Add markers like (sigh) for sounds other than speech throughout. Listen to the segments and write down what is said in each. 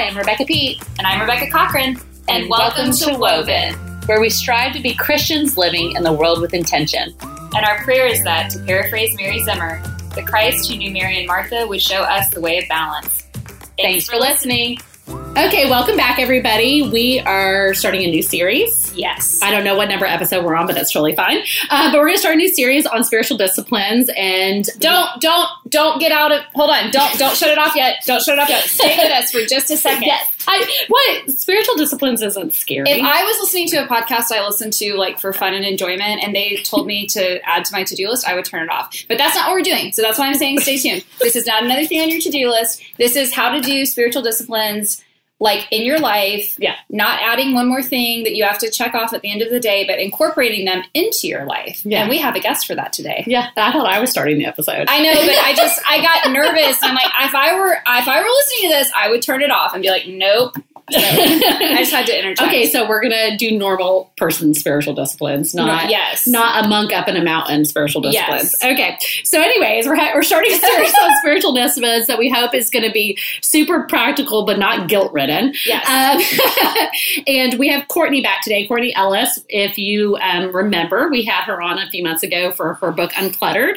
Hi, I'm Rebecca Pete. And I'm Rebecca Cochran. And, welcome, to Woven, where we strive to be Christians living in the world with intention. And our prayer is that, to paraphrase Mary Zimmer, the Christ who knew Mary and Martha would show us the way of balance. Thanks, for listening. Okay, welcome back, everybody. We are starting a new series. Yes. I don't know what number episode we're on, but that's totally fine. Uh, but we're going to start a new series on spiritual disciplines. And Don't, don't, don't get out of. Hold on. Don't, don't shut it off yet. Don't shut it off yet. Stay with us for just a second. yes, I what spiritual disciplines isn't scary. If I was listening to a podcast I listened to like for fun and enjoyment, and they told me to add to my to do list, I would turn it off. But that's not what we're doing. So that's why I'm saying stay tuned. This is not another thing on your to do list. This is how to do spiritual disciplines like in your life. Yeah. Not adding one more thing that you have to check off at the end of the day, but incorporating them into your life. Yeah. And we have a guest for that today. yeah, I thought I was starting the episode. I know, but I just I got (laughs) nervous. I'm like, if I were if I were listening to this, I would turn it off and be like, nope. So, (laughs) I just had to interject. okay, so we're gonna do normal person spiritual disciplines, not yes, not a monk up in a mountain spiritual disciplines. Yes. Okay, so anyways, we're we're starting a series on spiritual disciplines that we hope is going to be super practical but not guilt ridden. yes. Um, (laughs) and we have Courtney back today. Courtney Ellis, if you um, remember, we had her on a few months ago for her book Uncluttered,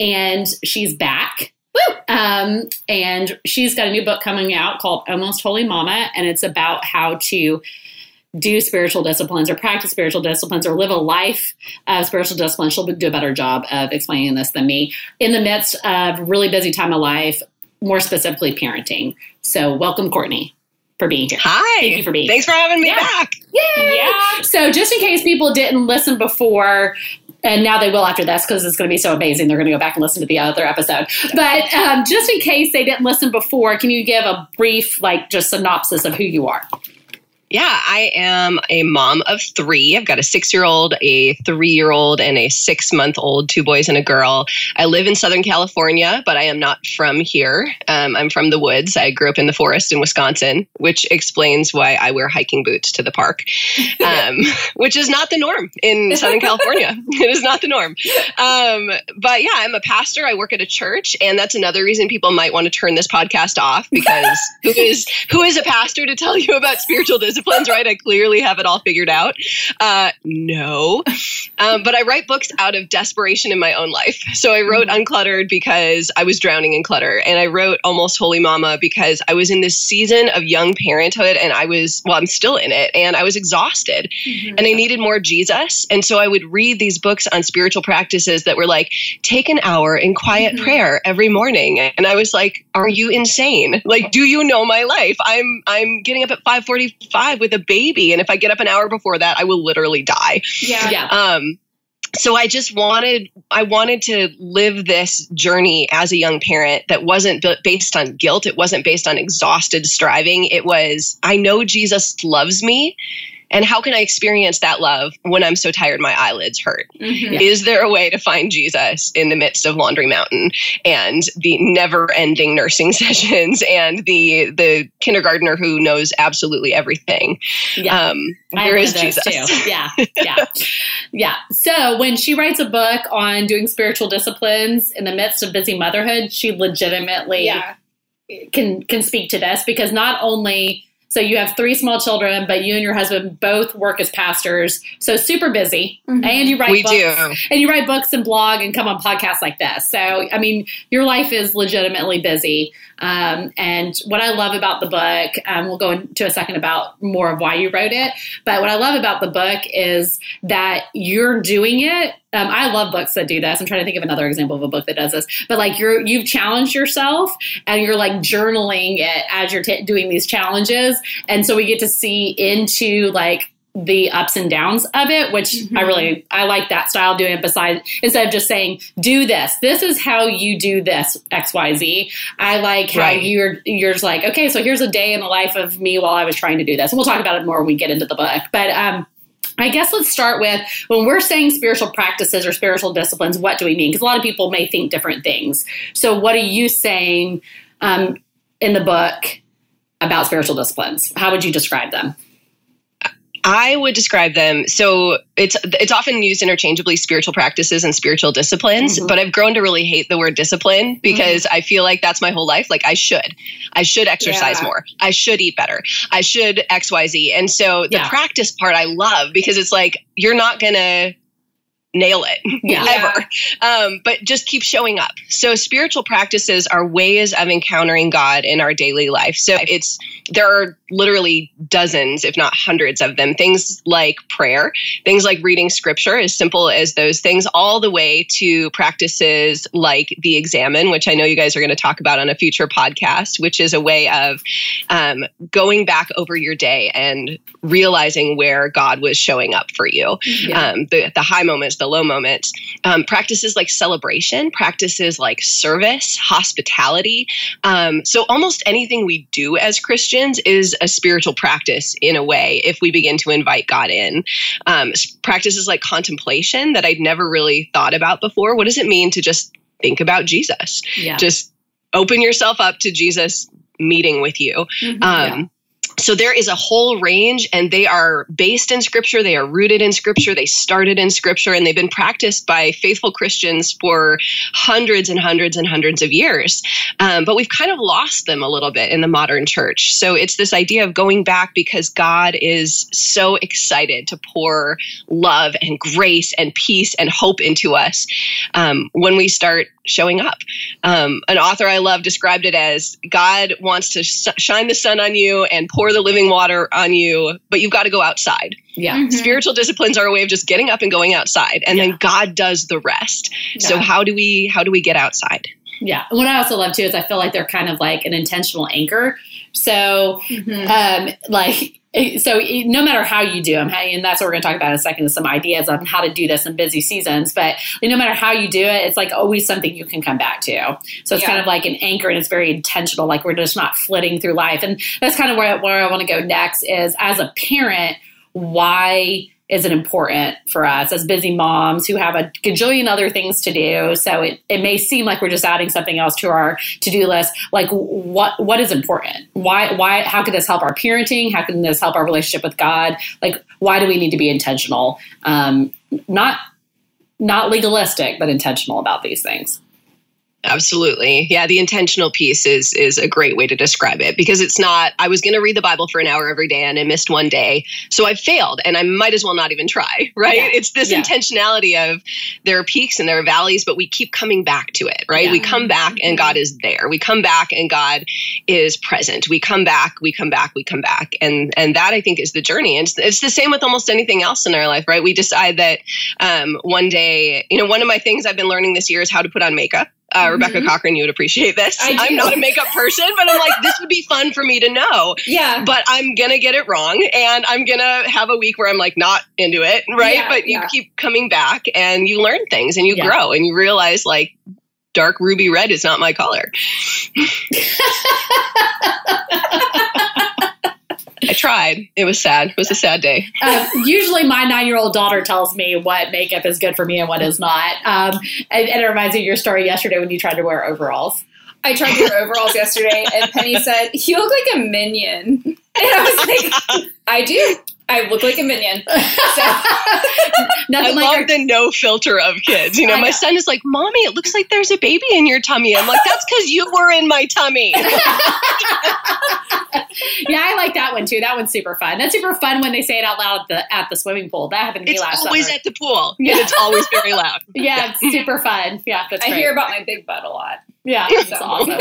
and she's back. Um, and she's got a new book coming out called Almost Holy Mama, and it's about how to do spiritual disciplines or practice spiritual disciplines or live a life of spiritual discipline. She'll do a better job of explaining this than me in the midst of a really busy time of life, more specifically parenting. So, welcome, Courtney, for being here. Hi. Thank you for being Thanks for having me Yeah. back. Yay! Yeah. So, just in case people didn't listen before, and now they will after this because it's going to be so amazing. They're going to go back and listen to the other episode. But um, just in case they didn't listen before, can you give a brief, like, just synopsis of who you are? Yeah, I am a mom of three. I've got a six year old, a three year old, and a six month old, two boys and a girl. I live in Southern California, but I am not from here. Um, I'm from the woods. I grew up in the forest in Wisconsin, which explains why I wear hiking boots to the park, (laughs) um, (laughs) which is not the norm in (laughs) Southern California. it is not the norm. Um, but yeah, I'm a pastor. I work at a church, and that's another reason people might want to turn this podcast off because who is who is a pastor to tell you about spiritual disciplines? Right? I clearly have it all figured out. Uh, no, um, but I write books out of desperation in my own life. So I wrote Uncluttered because I was drowning in clutter, and I wrote Almost Holy Mama because I was in this season of young parenthood, and I was well, I'm still in it, and I was exhausted and I needed more Jesus. And so I would read these books on spiritual practices that were like, take an hour in quiet Mhm. prayer every morning. And I was like, are you insane? Like, do you know my life? I'm I'm getting up at 545 with a baby. And if I get up an hour before that, I will literally die. Yeah. Yeah. Um, so I just wanted I wanted to live this journey as a young parent that wasn't b- based on guilt. It wasn't based on exhausted striving. It was I know Jesus loves me. And how can I experience that love when I'm so tired my eyelids hurt? Mhm. Is there a way to find Jesus in the midst of Laundry Mountain and the never-ending nursing (laughs) sessions and the the kindergartner who knows absolutely everything? Yeah. Um, I have where one is Jesus? Too. Yeah, (laughs) yeah, yeah. So when she writes a book on doing spiritual disciplines in the midst of busy motherhood, she legitimately Yeah. can can speak to this because not only so you have three small children, but you and your husband both work as pastors, so super busy, Mhm. and you write We books, do. and you write books and blog and come on podcasts like this. So I mean, your life is legitimately busy. Um, and what I love about the book, um, we'll go into a second about more of why you wrote it. But what I love about the book is that you're doing it. Um, I love books that do this. I'm trying to think of another example of a book that does this. But like you're you've challenged yourself and you're like journaling it as you're t- doing these challenges, and so we get to see into like the ups and downs of it, which I Mhm. really I like that style doing it. Besides, instead of just saying do this, this is how you do this X Y Z. I like how Right. you're you're just like okay, so here's a day in the life of me while I was trying to do this, and we'll talk about it more when we get into the book. But um, I guess let's start with when we're saying spiritual practices or spiritual disciplines, what do we mean? Because a lot of people may think different things. So, what are you saying um, in the book about spiritual disciplines? How would you describe them? I would describe them so it's it's often used interchangeably spiritual practices and spiritual disciplines, Mhm. but I've grown to really hate the word discipline because I feel like that's my whole life. Like I should. I should exercise Yeah. more. I should eat better. I should XYZ. And so the Yeah. practice part I love because it's like you're not gonna nail it Yeah. (laughs) ever. Um, but just keep showing up. So spiritual practices are ways of encountering god in our daily life. So it's there are literally dozens if not hundreds of them. Things like prayer things like reading scripture as simple as those things all the way to practices like the examen which i know you guys are going to talk about on a future podcast which is a way of um, going back over your day and realizing where god was showing up for you. Yeah. um, the, the high moments, the low moments, um, practices like celebration, practices like service, hospitality. Um, so almost anything we do as Christians is a spiritual practice in a way if we begin to invite God in. Um, practices like contemplation that I'd never really thought about before. What does it mean to just think about Jesus? yeah. Just open yourself up to Jesus meeting with you. Mhm. Um, So there is a whole range, and they are based in scripture. They are rooted in scripture. They started in scripture, and they've been practiced by faithful Christians for hundreds and hundreds and hundreds of years. Um, but we've kind of lost them a little bit in the modern church. So it's this idea of going back because God is so excited to pour love and grace and peace and hope into us um, when we start showing up. Um, an author I love described it as God wants to sh- shine the sun on you and pour the living water on you, but you've got to go outside. yeah. Mhm. Spiritual disciplines are a way of just getting up and going outside, and Yeah. then God does the rest. So how do we how do we get outside? Yeah. What I also love too is I feel like they're kind of like an intentional anchor. So, Mhm. um, like, so no matter how you do them, and that's what we're going to talk about in a second, is some ideas on how to do this in busy seasons. But no matter how you do it, it's like always something you can come back to. So it's Yeah. kind of like an anchor, and it's very intentional. Like we're just not flitting through life, and that's kind of where where I want to go next. Is as a parent, why is it important for us as busy moms who have a gajillion other things to do? So it, it may seem like we're just adding something else to our to-do list. Like what what is important? Why why how could this help our parenting? How can this help our relationship with God? Like why do we need to be intentional? Um, not not legalistic, but intentional about these things. Absolutely. Yeah, the intentional piece is is a great way to describe it because it's not I was going to read the Bible for an hour every day and I missed one day. So I failed and I might as well not even try, (laughs) right? Yeah. It's this Yeah. intentionality of there are peaks and there are valleys, but we keep coming back to it, right? Yeah. We come back and God is there. We come back and God is present. We come back, we come back, we come back. And and that I think is the journey. And it's, it's the same with almost anything else in our life, right? We decide that um, one day, you know, one of my things I've been learning this year is how to put on makeup. Uh, Rebecca Mhm. Cochran, you would appreciate this. I'm not a makeup person, but I'm like, this would be fun for me to know. Yeah. But I'm gonna get it wrong, and I'm gonna have a week where I'm like not into it, right? Yeah, but you yeah. keep coming back, and you learn things, and you Yeah. grow, and you realize like dark ruby red is not my color. (laughs) I tried. It was sad. It was a sad day. Uh, usually, my nine-year-old daughter tells me what makeup is good for me and what is not. Um, and, and it reminds me of your story yesterday when you tried to wear overalls. I tried to wear overalls yesterday, and Penny said, "You look like a minion," and I was like, "I do. I look like a minion." So, (laughs) I like love our the no filter of kids. You know, I my know. son is like, "Mommy, it looks like there's a baby in your tummy." I'm like, "That's because you were in my tummy." (laughs) (laughs) yeah, I like that one too. That one's super fun. That's super fun when they say it out loud at the at the swimming pool. That happened to me It's last It's always summer. at the pool, Yeah. it's always very loud. yeah, it's super fun. Yeah, that's I great. hear about my big butt a lot. Yeah, that's awesome.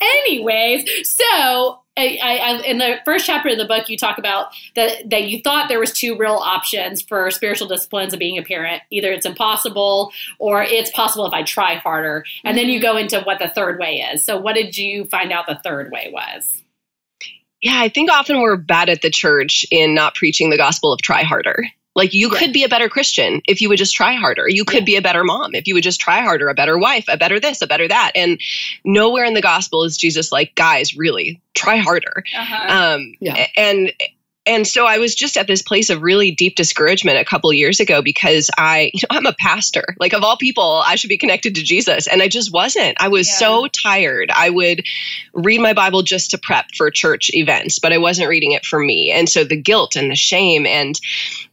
Anyways, so I, I, in the first chapter of the book, you talk about that that you thought there was two real options for spiritual disciplines of being a parent. Either it's impossible or it's possible if I try harder. And then you go into what the third way is. So, what did you find out the third way was? Yeah, I think often we're bad at the church in not preaching the gospel of try harder. Like you Yeah. could be a better Christian if you would just try harder. You could Yeah. be a better mom if you would just try harder, a better wife, a better this, a better that. And nowhere in the gospel is Jesus like, guys, really try harder. Uh-huh. Um, Yeah. and and so I was just at this place of really deep discouragement a couple years ago because I, you know, I'm a pastor. Like of all people, I should be connected to Jesus, and I just wasn't. I was yeah. so tired. I would read my Bible just to prep for church events, but I wasn't reading it for me, and so the guilt and the shame, and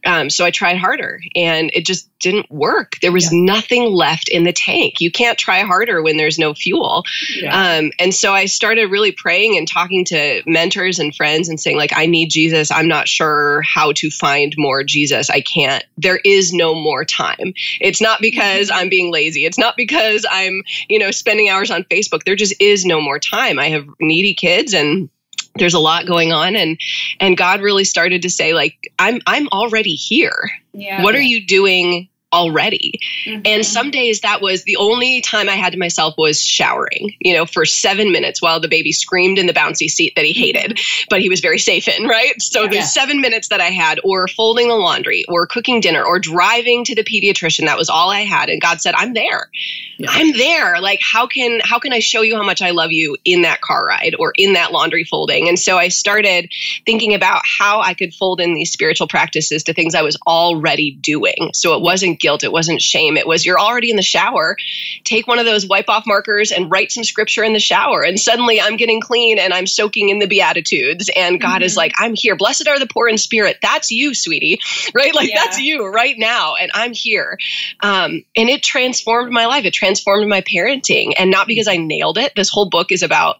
um, so I tried harder, and it just didn't work. There was yeah. nothing left in the tank. You can't try harder when there's no fuel. Yeah. Um, and so I started really praying and talking to mentors and friends and saying like, I need Jesus. I'm not sure how to find more Jesus. I can't. There is no more time. It's not because mm-hmm. I'm being lazy. It's not because I'm, you know, spending hours on Facebook. There just is no more time. I have needy kids and there's a lot going on and and God really started to say like I'm I'm already here. Yeah. What are you doing already. Mm-hmm. And some days that was the only time I had to myself was showering, you know, for seven minutes while the baby screamed in the bouncy seat that he hated, but he was very safe in, right? So yeah. the seven minutes that I had, or folding the laundry, or cooking dinner, or driving to the pediatrician, that was all I had. And God said, I'm there. Yeah. I'm there. Like, how can how can I show you how much I love you in that car ride or in that laundry folding? And so I started thinking about how I could fold in these spiritual practices to things I was already doing. So it wasn't guilt. It wasn't shame. It was you're already in the shower. Take one of those wipe off markers and write some scripture in the shower. And suddenly I'm getting clean and I'm soaking in the Beatitudes. And God mm-hmm. is like, I'm here. Blessed are the poor in spirit. That's you, sweetie. (laughs) Right? Like yeah. that's you right now. And I'm here. Um, and it transformed my life. It transformed my parenting. And not because I nailed it. This whole book is about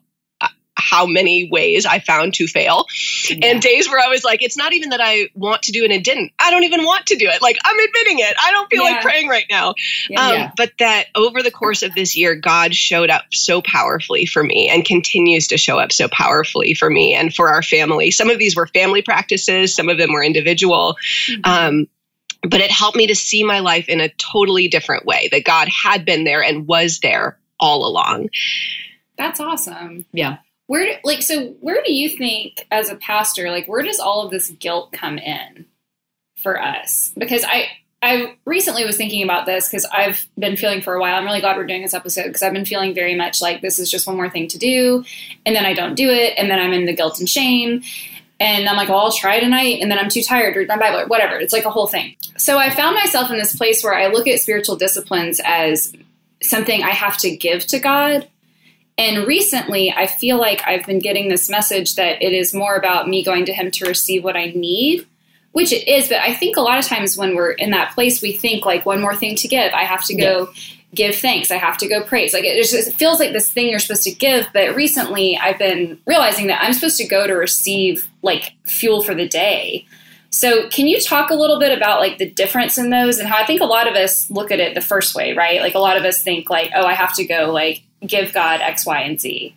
how many ways I found to fail yeah. and days where I was like, it's not even that I want to do it and it didn't. I don't even want to do it. Like, I'm admitting it. I don't feel yeah. like praying right now. Yeah, um, but that over the course of this year, God showed up so powerfully for me and continues to show up so powerfully for me and for our family. Some of these were family practices, some of them were individual. Mm-hmm. Um, but it helped me to see my life in a totally different way that God had been there and was there all along. That's awesome. Yeah where like so where do you think as a pastor like where does all of this guilt come in for us because i i recently was thinking about this because i've been feeling for a while i'm really glad we're doing this episode because i've been feeling very much like this is just one more thing to do and then i don't do it and then i'm in the guilt and shame and I'm like, well, I'll try tonight, and then I'm too tired to read my Bible, or whatever. It's like a whole thing. So I found myself in this place where I look at spiritual disciplines as something I have to give to God and recently, I feel like I've been getting this message that it is more about me going to Him to receive what I need, which it is. But I think a lot of times when we're in that place, we think like one more thing to give. I have to go yeah. give thanks. I have to go praise. Like it, just, it feels like this thing you're supposed to give. But recently, I've been realizing that I'm supposed to go to receive like fuel for the day. So, can you talk a little bit about like the difference in those and how I think a lot of us look at it the first way, right? Like a lot of us think like, oh, I have to go like give God X, Y, and Z.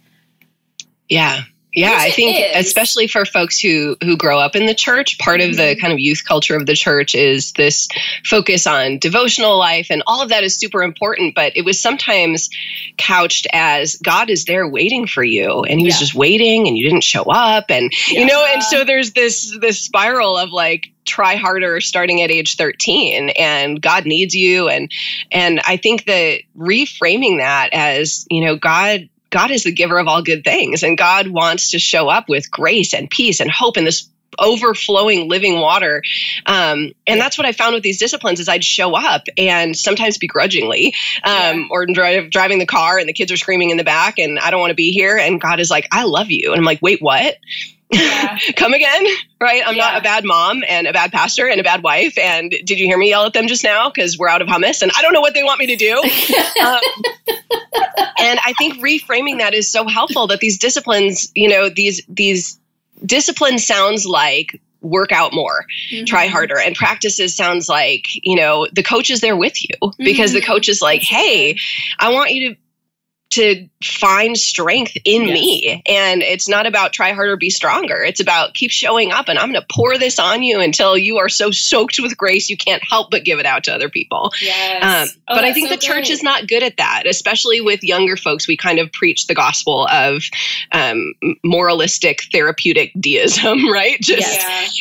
Yeah. Yeah, I think is. especially for folks who who grow up in the church, part mm-hmm. of the mm-hmm. kind of youth culture of the church is this focus on devotional life and all of that is super important, but it was sometimes couched as God is there waiting for you and he was just waiting and you didn't show up and yeah. you know and so there's this this spiral of like try harder starting at age 13 and God needs you and and I think that reframing that as, you know, God God is the giver of all good things, and God wants to show up with grace and peace and hope in this overflowing living water. Um, and that's what i found with these disciplines is i'd show up and sometimes begrudgingly um, yeah. or drive, driving the car and the kids are screaming in the back and i don't want to be here. And god is like i love you. And i'm like wait what yeah. (laughs) come again right i'm yeah. not a bad mom and a bad pastor and a bad wife and did you hear me yell at them just now because we're out of hummus and i don't know what they want me to do (laughs) um, and i think reframing that is so helpful that these disciplines you know these these discipline sounds like work out more, mm-hmm. try harder. And practices sounds like, you know, the coach is there with you because mm-hmm. the coach is like, hey, I want you to to find strength in yes. me. And it's not about try harder, be stronger. It's about keep showing up and I'm going to pour this on you until you are so soaked with grace you can't help but give it out to other people. Yes. Um, oh, but I think so the church is not good at that, especially with younger folks. We kind of preach the gospel of um, moralistic therapeutic deism, (laughs) right? Just.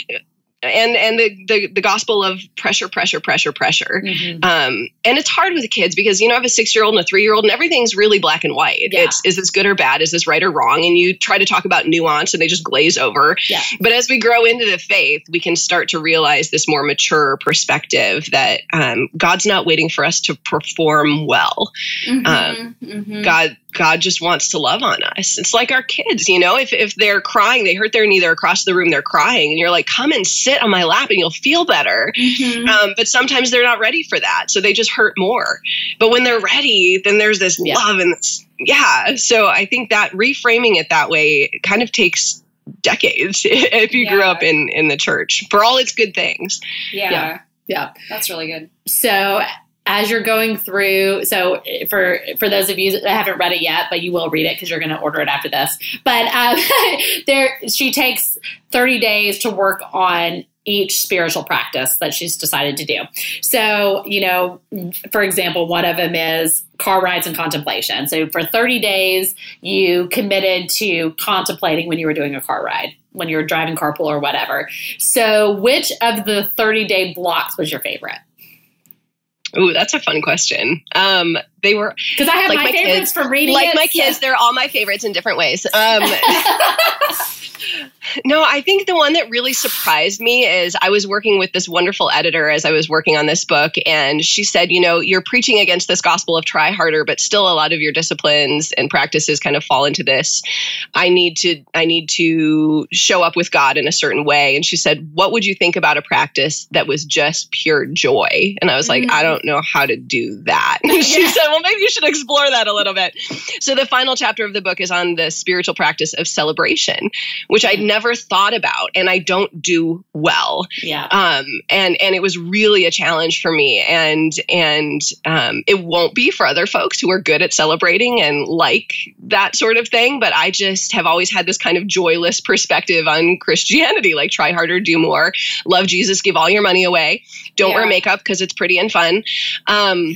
Yeah and and the, the the gospel of pressure, pressure, pressure, pressure. Mhm. Um, and it's hard with the kids because you know I have a six year old and a three year old, and everything's really black and white. Yeah. It's is this good or bad? Is this right or wrong? And you try to talk about nuance, and they just glaze over. Yeah. But as we grow into the faith, we can start to realize this more mature perspective that um, God's not waiting for us to perform well. Mhm, mhm. God God just wants to love on us. It's like our kids, you know, if if they're crying, they hurt their knee, they're across the room, they're crying, and you're like, come and sit on my lap and you'll feel better. Mhm. Um, but sometimes they're not ready for that. So they just hurt more. But when they're ready, then there's this Yeah. love and this, yeah. So I think that reframing it that way kind of takes decades (laughs) if you grew up in in the church for all its good things. yeah. Yeah. Yeah. that's really good. So as you're going through, so for for those of you that haven't read it yet, but you will read it because you're going to order it after this. But um, (laughs) there, she takes 30 days to work on each spiritual practice that she's decided to do. So, you know, for example, one of them is car rides and contemplation. So for 30 days, you committed to contemplating when you were doing a car ride, when you were driving carpool or whatever. So, which of the 30 day blocks was your favorite? Ooh, that's a fun question. Um, they were Because I have Like my, my favorites from reading like it. my kids, they're all my favorites in different ways. Um, (laughs) (laughs) no, I think the one that really surprised me is I was working with this wonderful editor as I was working on this book, and she said, You know, you're preaching against this gospel of try harder, but still a lot of your disciplines and practices kind of fall into this. I need to, I need to show up with God in a certain way. And she said, What would you think about a practice that was just pure joy? And I was like, Mhm. I don't know how to do that. (laughs) she Yeah. said, Well, maybe you should explore that a little bit. So the final chapter of the book is on the spiritual practice of celebration, which I'd never thought about and I don't do well. yeah. Um, and and it was really a challenge for me. And and um, it won't be for other folks who are good at celebrating and like that sort of thing. But I just have always had this kind of joyless perspective on Christianity, like try harder, do more, love Jesus, give all your money away, don't wear makeup because it's pretty and fun. Um,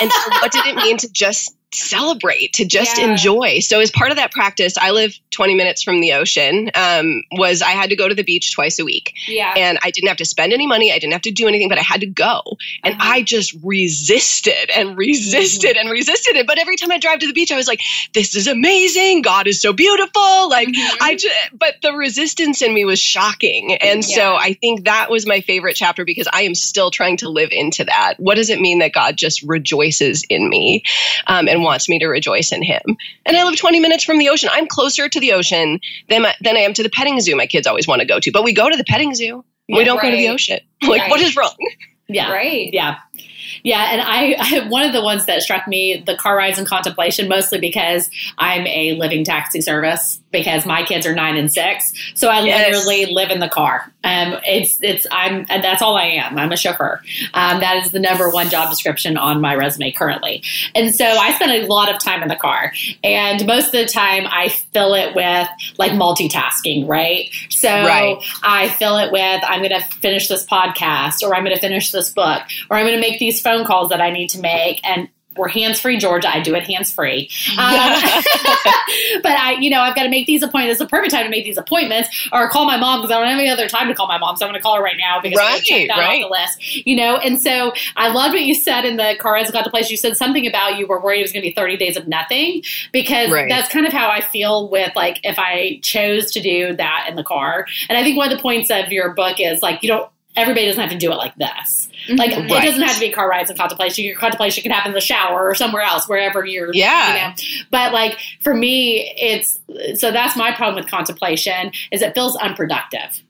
and so what did it mean to just celebrate to just Yeah. enjoy so as part of that practice i live 20 minutes from the ocean um, was i had to go to the beach twice a week Yeah. and i didn't have to spend any money i didn't have to do anything but i had to go and Uh-huh. i just resisted and resisted and resisted it but every time i drive to the beach i was like this is amazing god is so beautiful like Mhm. I just, but the resistance in me was shocking. And so I think that was my favorite chapter because I am still trying to live into that. What does it mean that God just rejoices in me um, and wants me to rejoice in him? And I live 20 minutes from the ocean. I'm closer to the ocean than, my, than I am to the petting zoo my kids always want to go to. But we go to the petting zoo. we don't go to the ocean. (laughs) Like, Right. what is wrong? yeah. Right. Yeah. Yeah, and I, (laughs) I one of the ones that struck me the car rides and contemplation mostly because I'm a living taxi service because my kids are nine and six, so I Yes. literally live in the car. Um, it's it's I'm that's all I am. I'm a chauffeur. Um, that is the number one job description on my resume currently, and so I spend a lot of time in the car, and most of the time I fill it with like multitasking, right? So Right. I fill it with I'm going to finish this podcast, or I'm going to finish this book, or I'm going to make these phone calls that I need to make, and we're hands free, Georgia. I do it hands free. Um, (laughs) but I, you know, I've got to make these appointments. It's the perfect time to make these appointments, or call my mom because I don't have any other time to call my mom. So I'm going to call her right now because Right, to check that right. off the list. You know, and so I loved what you said in the car as it got to place. You said something about you were worried it was going to be 30 days of nothing because Right. that's kind of how I feel with like if I chose to do that in the car. And I think one of the points of your book is like you don't. Everybody doesn't have to do it like this. Like Mhm. it Right. doesn't have to be car rides and contemplation. Your contemplation can happen in the shower or somewhere else, wherever you're. Yeah. You know? But like for me, it's so that's my problem with contemplation is it feels unproductive.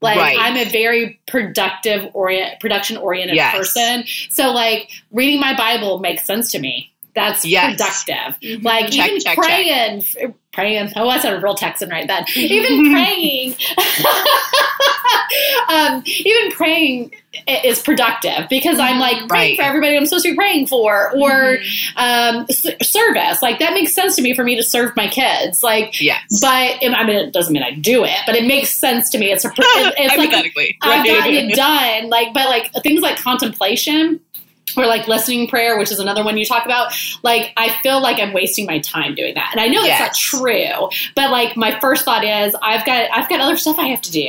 Like Right. I'm a very productive orient production oriented Yes. person. So like reading my Bible makes sense to me. That's Yes. productive. Mhm. Like Check, even check, praying, praying. Oh, I sounded real Texan right then. Even praying, (laughs) um, even praying is productive because I'm like praying Right. for everybody I'm supposed to be praying for, or Mhm. um, s- service. Like that makes sense to me for me to serve my kids. Like, Yes. but I mean, it doesn't mean I do it, but it makes sense to me. It's a, it's (laughs) like Hypothetically. I've gotten it done. Like, but like things like contemplation. Or like listening prayer, which is another one you talk about, like I feel like I'm wasting my time doing that. And I know that's not true, but like my first thought is I've got I've got other stuff I have to do.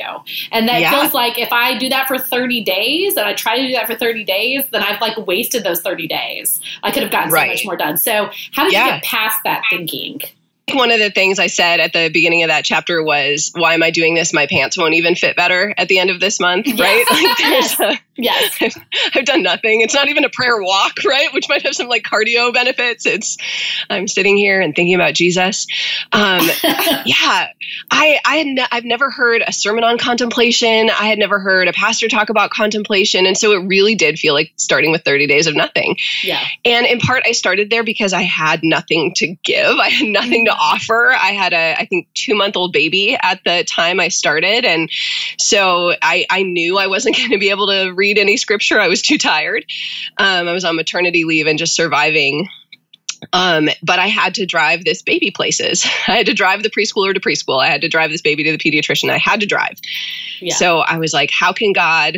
And that Yeah. feels like if I do that for 30 days and I try to do that for 30 days, then I've like wasted those 30 days. I could have gotten so much more done. So how did you get past that thinking? One of the things I said at the beginning of that chapter was, "Why am I doing this? My pants won't even fit better at the end of this month, (laughs) Yes. right?" Like, there's a, Yes. (laughs) I've done nothing. It's not even a prayer walk, (laughs) right? Which might have some like cardio benefits. It's I'm sitting here and thinking about Jesus. Um, (laughs) yeah, I I had ne- I've never heard a sermon on contemplation. I had never heard a pastor talk about contemplation, and so it really did feel like starting with 30 days of nothing. yeah. And in part, I started there because I had nothing to give. I had nothing to offer. I had a, I think, two month old baby at the time I started. And so I, I knew I wasn't going to be able to read any scripture. I was too tired. Um, I was on maternity leave and just surviving. Um, but I had to drive this baby places. (laughs) I had to drive the preschooler to preschool. I had to drive this baby to the pediatrician. I had to drive. Yeah. So I was like, how can God,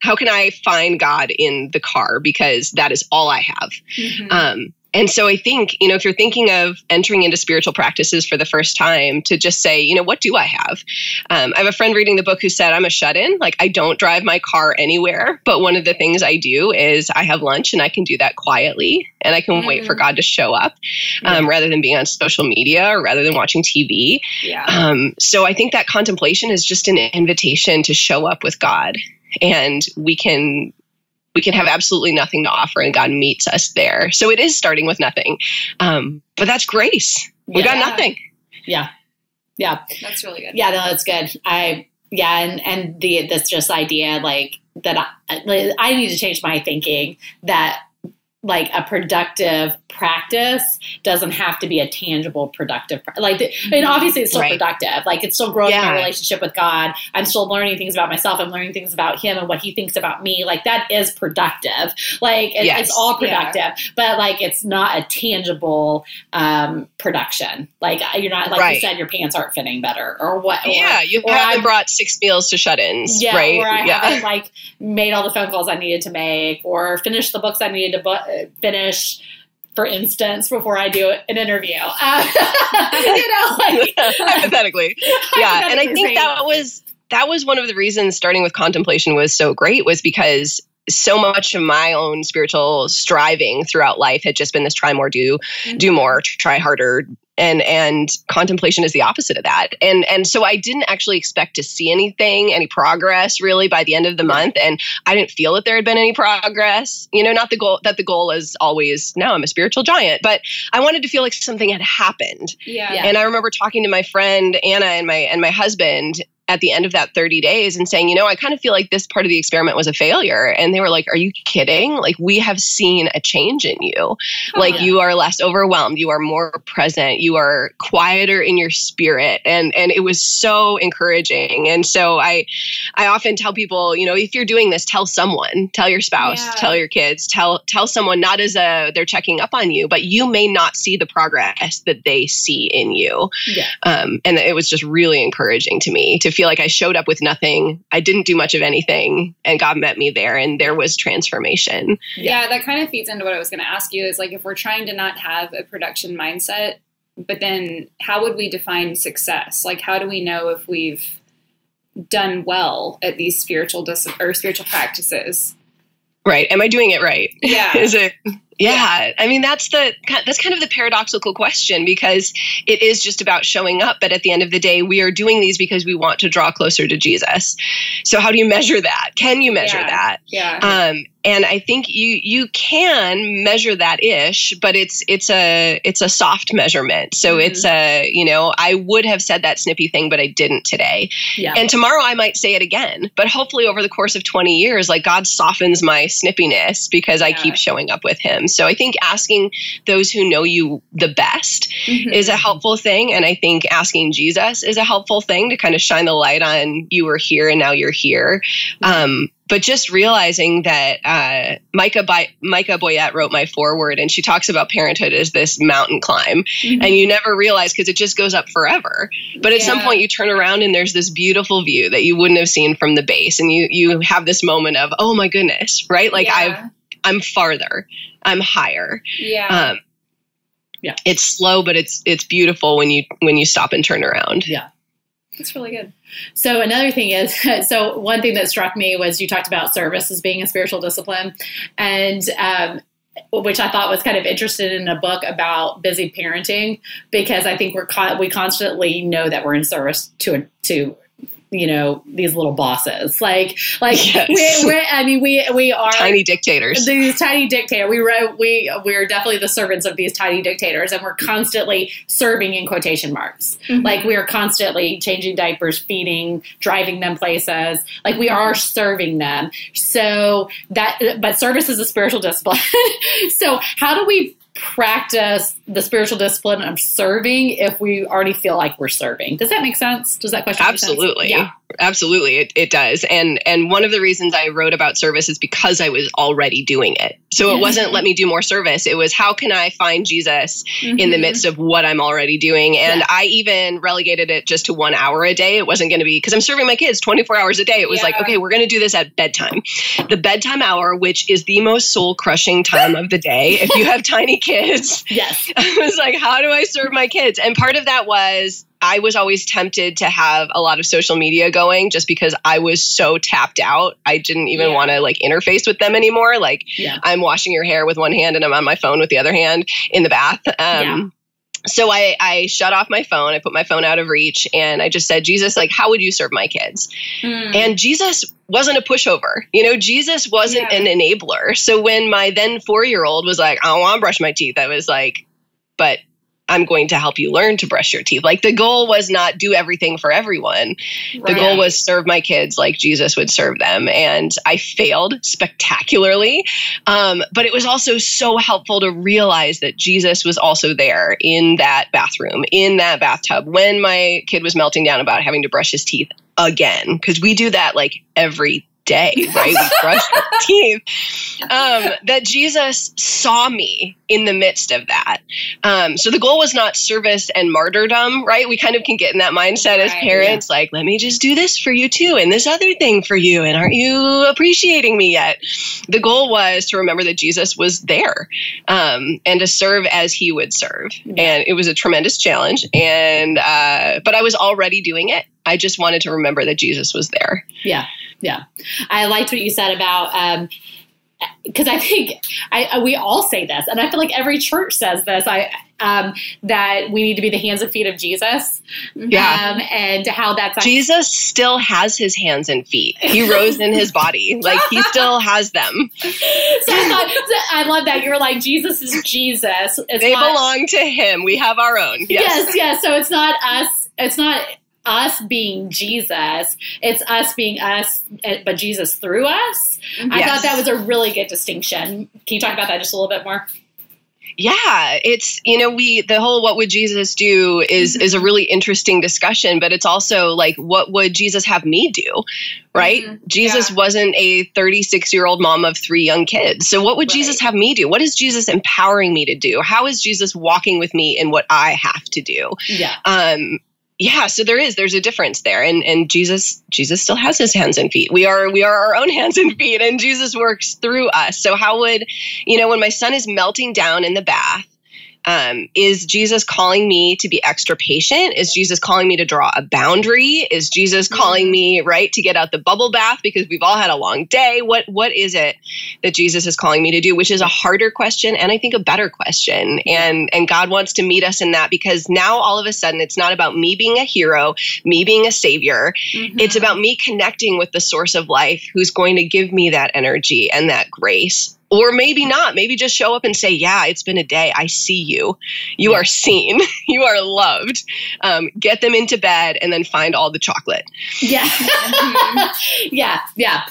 how can I find God in the car? Because that is all I have. Mhm. Um, and so I think, you know, if you're thinking of entering into spiritual practices for the first time, to just say, you know, what do I have? Um, I have a friend reading the book who said, I'm a shut in. Like, I don't drive my car anywhere. But one of the things I do is I have lunch and I can do that quietly and I can wait for Mm. God to show up um, rather than being on social media or rather than watching TV. yeah. Um, so I think that contemplation is just an invitation to show up with God, and we can we can have absolutely nothing to offer, and God meets us there. So it is starting with nothing, um, but that's grace. We got nothing. Yeah. Yeah. That's really good. Yeah, no, that's good. I yeah, and and the this just idea like that I, I need to change my thinking that like a productive practice doesn't have to be a tangible productive like the, and obviously it's still Right. productive. Like it's still growing my relationship with god. I'm still learning things about myself. I'm learning things about him and what he thinks about me. Like that is productive. Like it, Yes. it's all Yeah. productive but like it's not a tangible um production. Like you're not like you said your pants aren't fitting better or what or, yeah, you haven't brought six meals to shut-ins, yeah, right? or I yeah, haven't like made all the phone calls I needed to make, or finished the books I needed to uh, finish. For instance, before I do an interview, (laughs) uh, you know, like (laughs) hypothetically. (laughs) yeah and i think that was that was one of the reasons starting with contemplation was so great was because so much of my own spiritual striving throughout life had just been this try more do do more try harder and and contemplation is the opposite of that. And and so i didn't actually expect to see anything any progress really by the end of the month. And i didn't feel that there had been any progress. You know not the goal that the goal is always now i'm a spiritual giant but i wanted to feel like something had happened. Yeah. Yeah. and I remember talking to my friend Anna and my and my husband at the end of that 30 days and saying, you know, I kind of feel like this part of the experiment was a failure. And they were like, Are you kidding? Like we have seen a change in you. like yeah. you are less overwhelmed, you are more present, you are quieter in your spirit. And and it was so encouraging. And so I I often tell people, you know, if you're doing this, tell someone, tell your spouse, Yeah. tell your kids, tell tell someone not as a they're checking up on you, but you may not see the progress that they see in you. yeah, Um, and it was just really encouraging to me to feel like I showed up with nothing. I didn't do much of anything, and God met me there, and there was transformation. Yeah, that kind of feeds into what I was going to ask you is like if we're trying to not have a production mindset, but then how would we define success? Like how do we know if we've done well at these spiritual dis- or spiritual practices? Right? Am I doing it right? Yeah. (laughs) Is it? Yeah. I mean, that's the that's kind of the paradoxical question because it is just about showing up, but at the end of the day, we are doing these because we want to draw closer to Jesus. So, how do you measure that? Can you measure Yeah. that? Yeah. um, and I think you you can measure that ish, but it's it's a it's a soft measurement. So Mhm. it's a you know I would have said that snippy thing, but I didn't today. yeah, And tomorrow I might say it again. But hopefully over the course of twenty years, like God softens my snippiness because I keep showing up with Him. So I think asking those who know you the best Mhm. is a helpful thing. And I think asking Jesus is a helpful thing to kind of shine the light on you were here and now you're here. Um, but just realizing that uh, Micha, Micha Boyett wrote my foreword and she talks about parenthood as this mountain climb. Mhm. And you never realize because it just goes up forever. But at some point you turn around and there's this beautiful view that you wouldn't have seen from the base. And you, you have this moment of, oh my goodness, right? Like Yeah. I've I'm farther. I'm higher. Yeah. Um, Yeah. It's slow, but it's it's beautiful when you when you stop and turn around. That's really good. So another thing is, (laughs) so one thing that struck me was you talked about service as being a spiritual discipline, and um, which I thought was kind of interested in a book about busy parenting because I think we're con- we constantly know that we're in service to to you know these little bosses like like (laughs) Yes. we, I mean we we are Tiny dictators. these tiny dictator we wrote we we're definitely the servants of these tiny dictators and we're constantly serving in quotation marks Mhm. like we are constantly changing diapers feeding driving them places like we are serving them so that but service is a spiritual discipline (laughs) so how do we practice the spiritual discipline of serving if we already feel like we're serving does that make sense does that question make sense? Absolutely. yeah Absolutely. It, it does. And and one of the reasons I wrote about service is because I was already doing it. So it wasn't let me do more service. It was how can I find Jesus in the Mhm. midst of what I'm already doing. And Yeah. I even relegated it just to one hour a day. It wasn't going to be because I'm serving my kids 24 hours a day. It was like, okay, we're going to do this at bedtime. The bedtime hour, which is the most soul crushing time of the day. If you have (laughs) tiny kids, yes (laughs) I was like, how do I serve my kids? And part of that was I was always tempted to have a lot of social media going just because I was so tapped out. I didn't even Yeah. want to like interface with them anymore. Like yeah I'm washing your hair with one hand and I'm on my phone with the other hand in the bath. Um, Yeah. So I, I shut off my phone. I put my phone out of reach and I just said, Jesus, like, how would you serve my kids? Mm. And Jesus wasn't a pushover. You know, Jesus wasn't Yeah. an enabler. So when my then four year old was like, I don't want to brush my teeth, I was like, but I'm going to help you learn to brush your teeth. Like the goal was not do everything for everyone. The goal was serve my kids like Jesus would serve them. And I failed spectacularly. Um, but it was also so helpful to realize that Jesus was also there in that bathroom, in that bathtub, when my kid was melting down about having to brush his teeth again. Because we do that like every day, (laughs) right? We brush our (laughs) teeth. Um, that Jesus saw me in the midst of that. Um, so the goal was not service and martyrdom, right? We kind of can get in that mindset as parents, like, let me just do this for you too, and this other thing for you, and aren't you appreciating me yet? The goal was to remember that Jesus was there um, and to serve as he would serve. And it was a tremendous challenge. And, uh, but I was already doing it. I just wanted to remember that Jesus was there. Yeah, yeah. I liked what you said about because I think I, I- we all say this, and I feel like every church says this. I um, that we need to be the hands and feet of Jesus. Yeah. um, and how that's Jesus still has his hands and feet. He rose in his body. Like he still has them. (laughs) So I thought I love that you were like Jesus is Jesus. It's They not- belong to him. We have our own. yes, Yes. yes. So it's not us. It's not us being Jesus. It's us being us, eh, but Jesus through us. I thought that was a really good distinction. Can you talk about that just a little bit more? Yeah, it's you know we the whole what would Jesus do is is a really interesting discussion, but it's also like what would Jesus have me do, right? Mhm. Jesus Yeah. wasn't a 36 year old mom of three young kids, so what would Right. Jesus have me do? What is Jesus empowering me to do? How is Jesus walking with me in what I have to do? Yeah. um yeah so there is there's a difference there. And and jesus jesus still has his hands and feet. We are we are our own (laughs) hands and feet and jesus works through us. So how would you know when my son is melting down in the bath um, is jesus calling me to be extra patient? Is jesus calling me to draw a boundary? Is jesus calling me right to get out the bubble bath because we've all had a long day? What what is it that jesus is calling me to do? Which is a harder question and i think a better question. And and god wants to meet us in that because now all of a sudden it's not about me being a hero me being a savior. Mhm. it's about me connecting with the source of life who's going to give me that energy and that grace. Or maybe not. Maybe just show up and say, Yeah, it's been a day. I see you. You are seen. (laughs) you are loved. Um, get them into bed and then find all the chocolate. Yeah. (laughs) (laughs) Yeah. Yeah.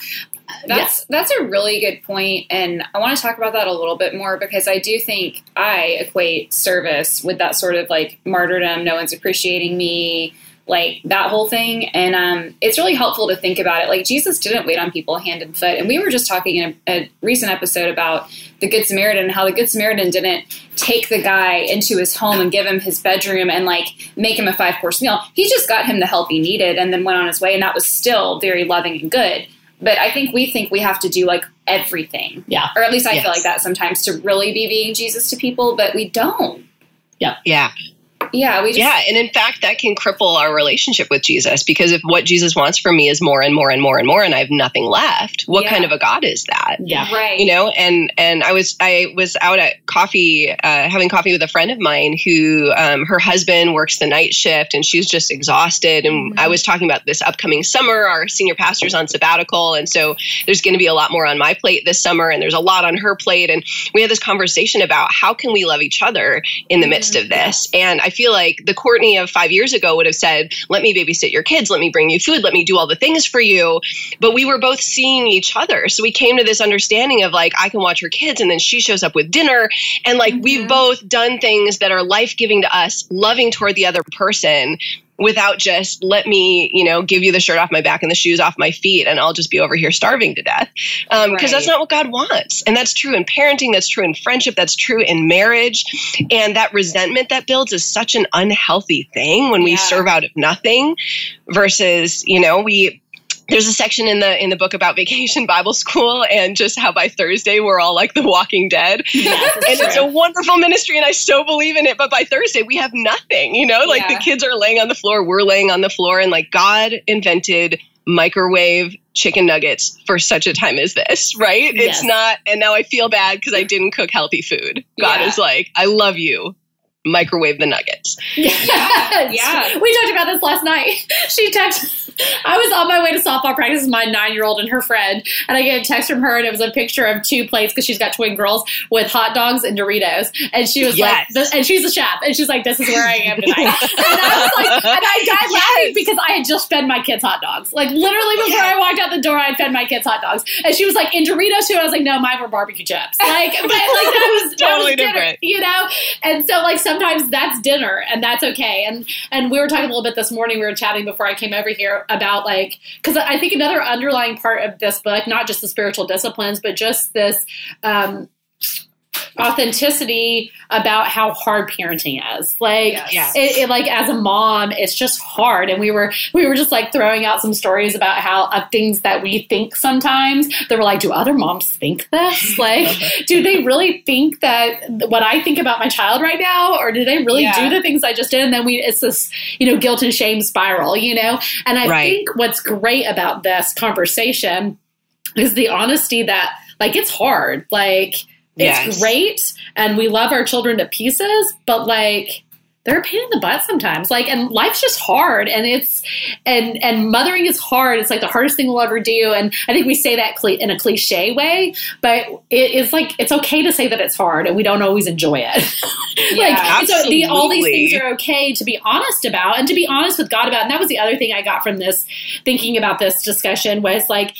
That's that's a really good point, and I want to talk about that a little bit more because I do think I equate service with that sort of like martyrdom. No one's appreciating me, like that whole thing, and um, it's really helpful to think about it. Like Jesus didn't wait on people hand and foot, and we were just talking in a, a recent episode about the Good Samaritan and how the Good Samaritan didn't take the guy into his home and give him his bedroom and like make him a five course meal. He just got him the help he needed and then went on his way, and that was still very loving and good But I think we think we have to do like everything. Yeah. Or at least I Yes. feel like that sometimes to really be being Jesus to people, but we don't. Yeah. Yeah, we just Yeah. And in fact, that can cripple our relationship with Jesus because if what Jesus wants from me is more and more and more and more and I have nothing left, what Yeah. kind of a God is that? Yeah. right. you know and and i was i was out at coffee uh, having coffee with a friend of mine who um, her husband works the night shift and she's just exhausted and Mhm. i was talking about this upcoming summer our senior pastor's on sabbatical and so there's going to be a lot more on my plate this summer and there's a lot on her plate and we had this conversation about how can we love each other in the midst of this and i feel like the courtney of five years ago would have said let me babysit your kids. Let me bring you food. Let me do all the things for you. But we were both seeing each other. So we came to this understanding of like i can watch her kids and then she shows up with dinner. And like we've Mhm. both done things that are life-giving to us loving toward the other person without just let me you know give you the shirt off my back and the shoes off my feet and i'll just be over here starving to death um, because Right. that's not what god wants and that's true in parenting that's true in friendship that's true in marriage and that resentment that builds is such an unhealthy thing when we Yeah. serve out of nothing versus you know we there's a section in the in the book about vacation bible school and just how by thursday we're all like the walking dead. Yes, (laughs) and it's a wonderful ministry and i so believe in it but by thursday we have nothing you know? Like Yeah. the kids are laying on the floor we're laying on the floor and like god invented microwave chicken nuggets for such a time as this right? Yes. it's not and now i feel bad because i didn't cook healthy food. God Yeah. is like i love you microwave the nuggets (laughs) Yes. Yeah. We talked about this last night. (laughs) She texted, I was on my way to softball practice with my nine year old and her friend, and I get a text from her, and it was a picture of two plates because she's got twin girls with hot dogs and Doritos. And she was Yes. like, this, and she's a chef, and she's like, this is where I am tonight. (laughs) and I was like, and I died laughing because I had just fed my kids hot dogs. Like, literally before Yes. I walked out the door, I had fed my kids hot dogs. And she was like, in Doritos too? I was like, no, mine were barbecue chips. Like, but, like that was, that Totally was dinner, different. you know? And so like sometimes that's dinner and that's okay. And and we were talking a little bit this morning, we were chatting before I came over here about like because I think another underlying part of this book, not just the spiritual disciplines, but just this um authenticity about how hard parenting is. Like Yes. It, it like as a mom, it's just hard. And we were we were just like throwing out some stories about how of things that we think sometimes that were like, do other moms think this? (laughs) Like, do they really think that what I think about my child right now, or do they really Yeah. do the things I just did? And then we it's this you know guilt and shame spiral, you know. And I Right. think what's great about this conversation is the honesty that like it's hard, like. It's Yes. great, and we love our children to pieces, but like they're a pain in the butt sometimes. Like, and life's just hard, and it's and and mothering is hard. It's like the hardest thing we'll ever do, and I think we say that in a cliche way, but it is like it's okay to say that it's hard, and we don't always enjoy it. (laughs) like, Yeah, so the, all these things are okay to be honest about, and to be honest with God about. And that was the other thing I got from this thinking about this discussion was like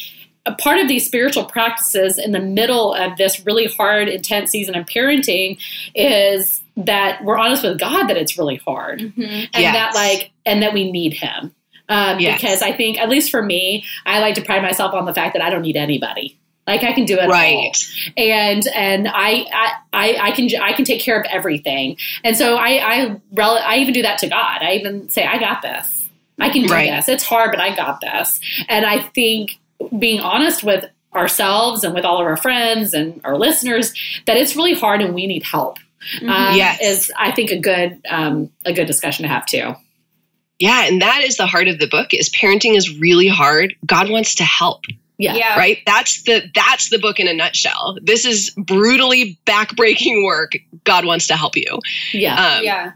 a part of these spiritual practices in the middle of this really hard, intense season of parenting is that we're honest with God that it's really hard, Mhm. and Yes. that like, and that we need Him. Um, Yes. Because I think, at least for me, I like to pride myself on the fact that I don't need anybody. Like I can do it all right and and I, I I I can I can take care of everything. And so I I rel- I even do that to God. I even say I got this. I can do Right. this. It's hard, but I got this. And I think being honest with ourselves and with all of our friends and our listeners that it's really hard and we need help. Um, Yes. is I think a good um, a good discussion to have too. Yeah, and that is the heart of the book is parenting is really hard. God wants to help, Yeah. Yeah. right? That's the that's the book in a nutshell. This is brutally backbreaking work. God wants to help you. Yeah. Um, yeah.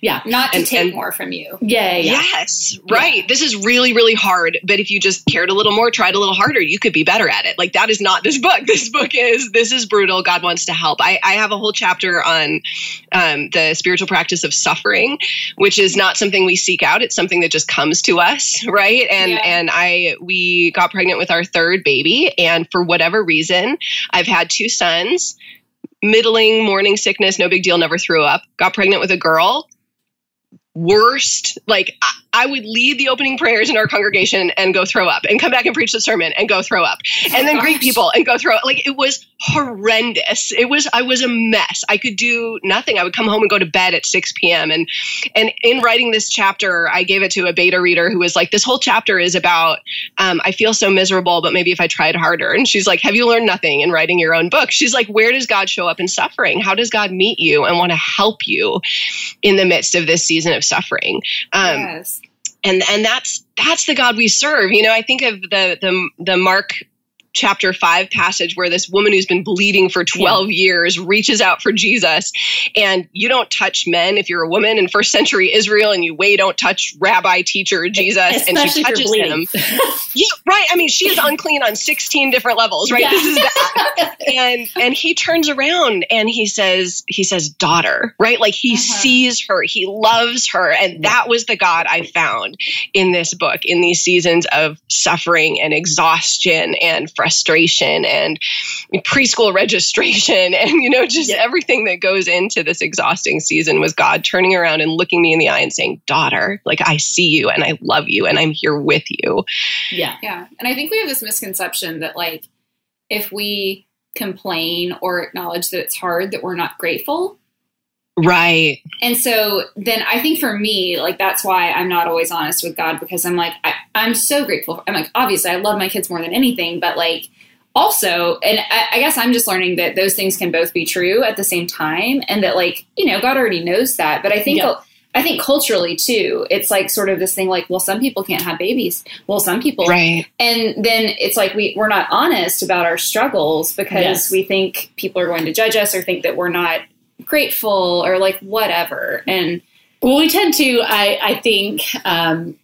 Yeah. Not to and- take and- more from you. yeah. Yeah. Yes, right. This is really, really hard. But if you just cared a little more, tried a little harder, you could be better at it. Like that is not this book. (laughs) This book is this is brutal. God wants to help. I, I have a whole chapter on um, the spiritual practice of suffering, which is not something we seek out. It's something that just comes to us, right? And Yeah. and I we got pregnant with our third baby, and for whatever reason, I've had two sons. Middling morning sickness, no big deal, never threw up. Got pregnant with a girl worst like I would lead the opening prayers in our congregation and go throw up and come back and preach the sermon and go throw up and then greet people and go throw up. Like it was horrendous. It was, I was a mess. I could do nothing. I would come home and go to bed at 6 p.m. And, and in writing this chapter, I gave it to a beta reader who was like, this whole chapter is about, um, I feel so miserable, but maybe if I tried harder. And she's like, have you learned nothing in writing your own book? She's like, where does God show up in suffering? How does God meet you and want to help you in the midst of this season of suffering? Um, yes and and that's that's the God we serve. You know, I think of the the the Mark chapter 5 passage where this woman who's been bleeding for 12 yeah. years reaches out for Jesus. And you don't touch men if you're a woman in first century Israel and you way don't touch rabbi teacher Jesus Especially and she touches him. (laughs) yeah right. I mean she is unclean on 16 different levels right? Yeah. this is bad. And and he turns around and he says he says daughter right? Like he uh-huh. sees her. He loves her. And that was the God I found in this book in these seasons of suffering and exhaustion and frustration and preschool registration (laughs) and you know just yeah. everything that goes into this exhausting season was God turning around and looking me in the eye and saying, "Daughter, like I see you and I love you and I'm here with you." Yeah. Yeah. And I think we have this misconception that like if we complain or acknowledge that it's hard that we're not grateful. Right. And so then I think for me, like that's why I'm not always honest with God because I'm like, I, am so grateful. I'm like, obviously, I love my kids more than anything, but like also, and I, I, guess I'm just learning that those things can both be true at the same time, and that like you know God already knows that. But I think. Yeah. I think culturally too, it's like sort of this thing like, well, some people can't have babies. Well, some people, right? And then it's like we we're not honest about our struggles because yes. we think people are going to judge us or think that we're not grateful or like whatever. And well, we tend to, I, I think, um,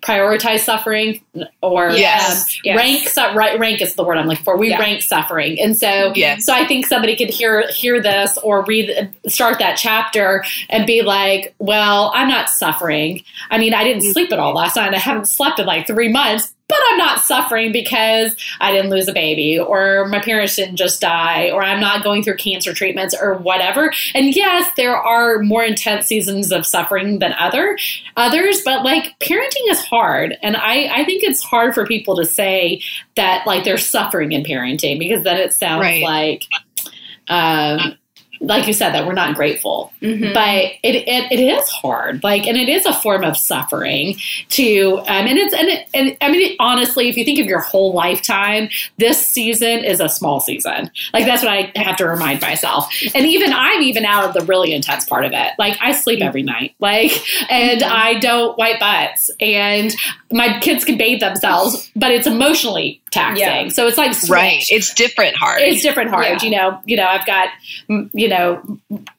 prioritize suffering or yes. Um, yes. rank su- rank is the word I'm looking for. We yeah. rank suffering, and so yes. so I think somebody could hear hear this or read start that chapter and be like, "Well, I'm not suffering. I mean, I didn't sleep at all last night. I haven't slept in like three months, but I'm not suffering because I didn't lose a baby or my parents didn't just die or I'm not going through cancer treatments or whatever. And yes, there are more intense seasons of suffering than other others, but like parenting is hard. And I, I think it's hard for people to say that like they're suffering in parenting because then it sounds right. like um, like you said, that we're not grateful. Mm-hmm. But it, it, it is hard, like, and it is a form of suffering to, um, and it's, and, it, and I mean, honestly, if you think of your whole lifetime, this season is a small season. Like, that's what I have to remind myself. And even I'm even out of the really intense part of it. Like, I sleep every night, like, and mm-hmm. I don't wipe butts, and my kids can bathe themselves, but it's emotionally taxing. Yeah. So it's like right. It's different hard. It's different hard. Yeah. You know. You know. I've got you know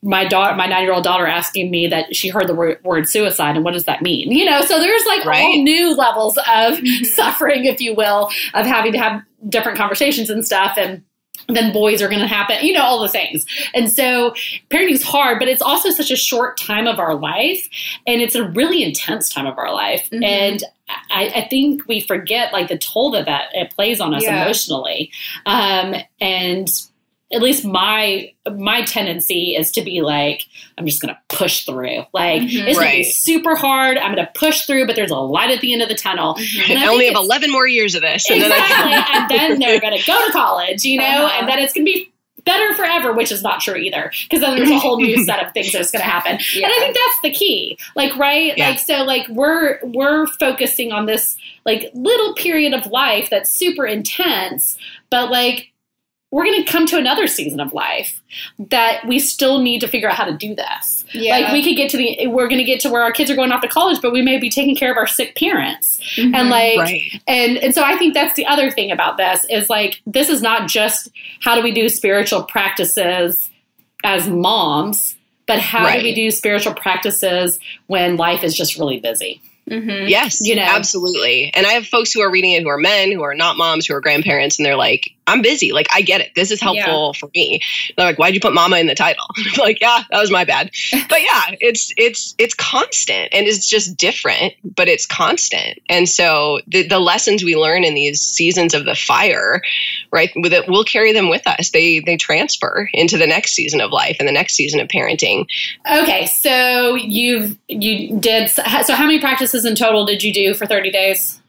my daughter, my nine year old daughter, asking me that she heard the word, word, suicide and what does that mean? You know. So there's like right. all new levels of mm-hmm. (laughs) suffering, if you will, of having to have different conversations and stuff and then boys are going to happen, you know, all the things. And so parenting is hard, but it's also such a short time of our life and it's a really intense time of our life. Mm-hmm. And I, I, think we forget like the toll that that it plays on us yeah. emotionally. Um, and at least my my tendency is to be like i'm just gonna push through like mm-hmm, it's right. gonna be super hard i'm gonna push through but there's a light at the end of the tunnel mm-hmm. and i, I only have 11 more years of this and exactly then and then they're gonna go to college you know uh-huh. and then it's gonna be better forever, which is not true either, because then there's a whole new set of things that's going to happen. Yeah. (laughs) And I think that's the key. Like, right? Yeah. Like, so, like, we're we're focusing on this like little period of life that's super intense, but like we're going to come to another season of life that we still need to figure out how to do this. Yeah. Like we could get to the, we're going to get to where our kids are going off to college, but we may be taking care of our sick parents. Mm-hmm, and like, right. and, and so I think that's the other thing about this is like, this is not just how do we do spiritual practices as moms, but how right. do we do spiritual practices when life is just really busy? Mm-hmm. Yes, you know, absolutely. And I have folks who are reading it who are men, who are not moms, who are grandparents, and they're like, I'm busy. Like, I get it. This is helpful yeah. for me. They're like, why'd you put mama in the title? (laughs) I'm like, yeah, that was my bad. (laughs) but yeah, it's, it's, it's constant and it's just different, but it's constant. And so the, the lessons we learn in these seasons of the fire, right? With it, we'll carry them with us. They they transfer into the next season of life and the next season of parenting. Okay, so you've you did so. How many practices in total did you do for thirty days?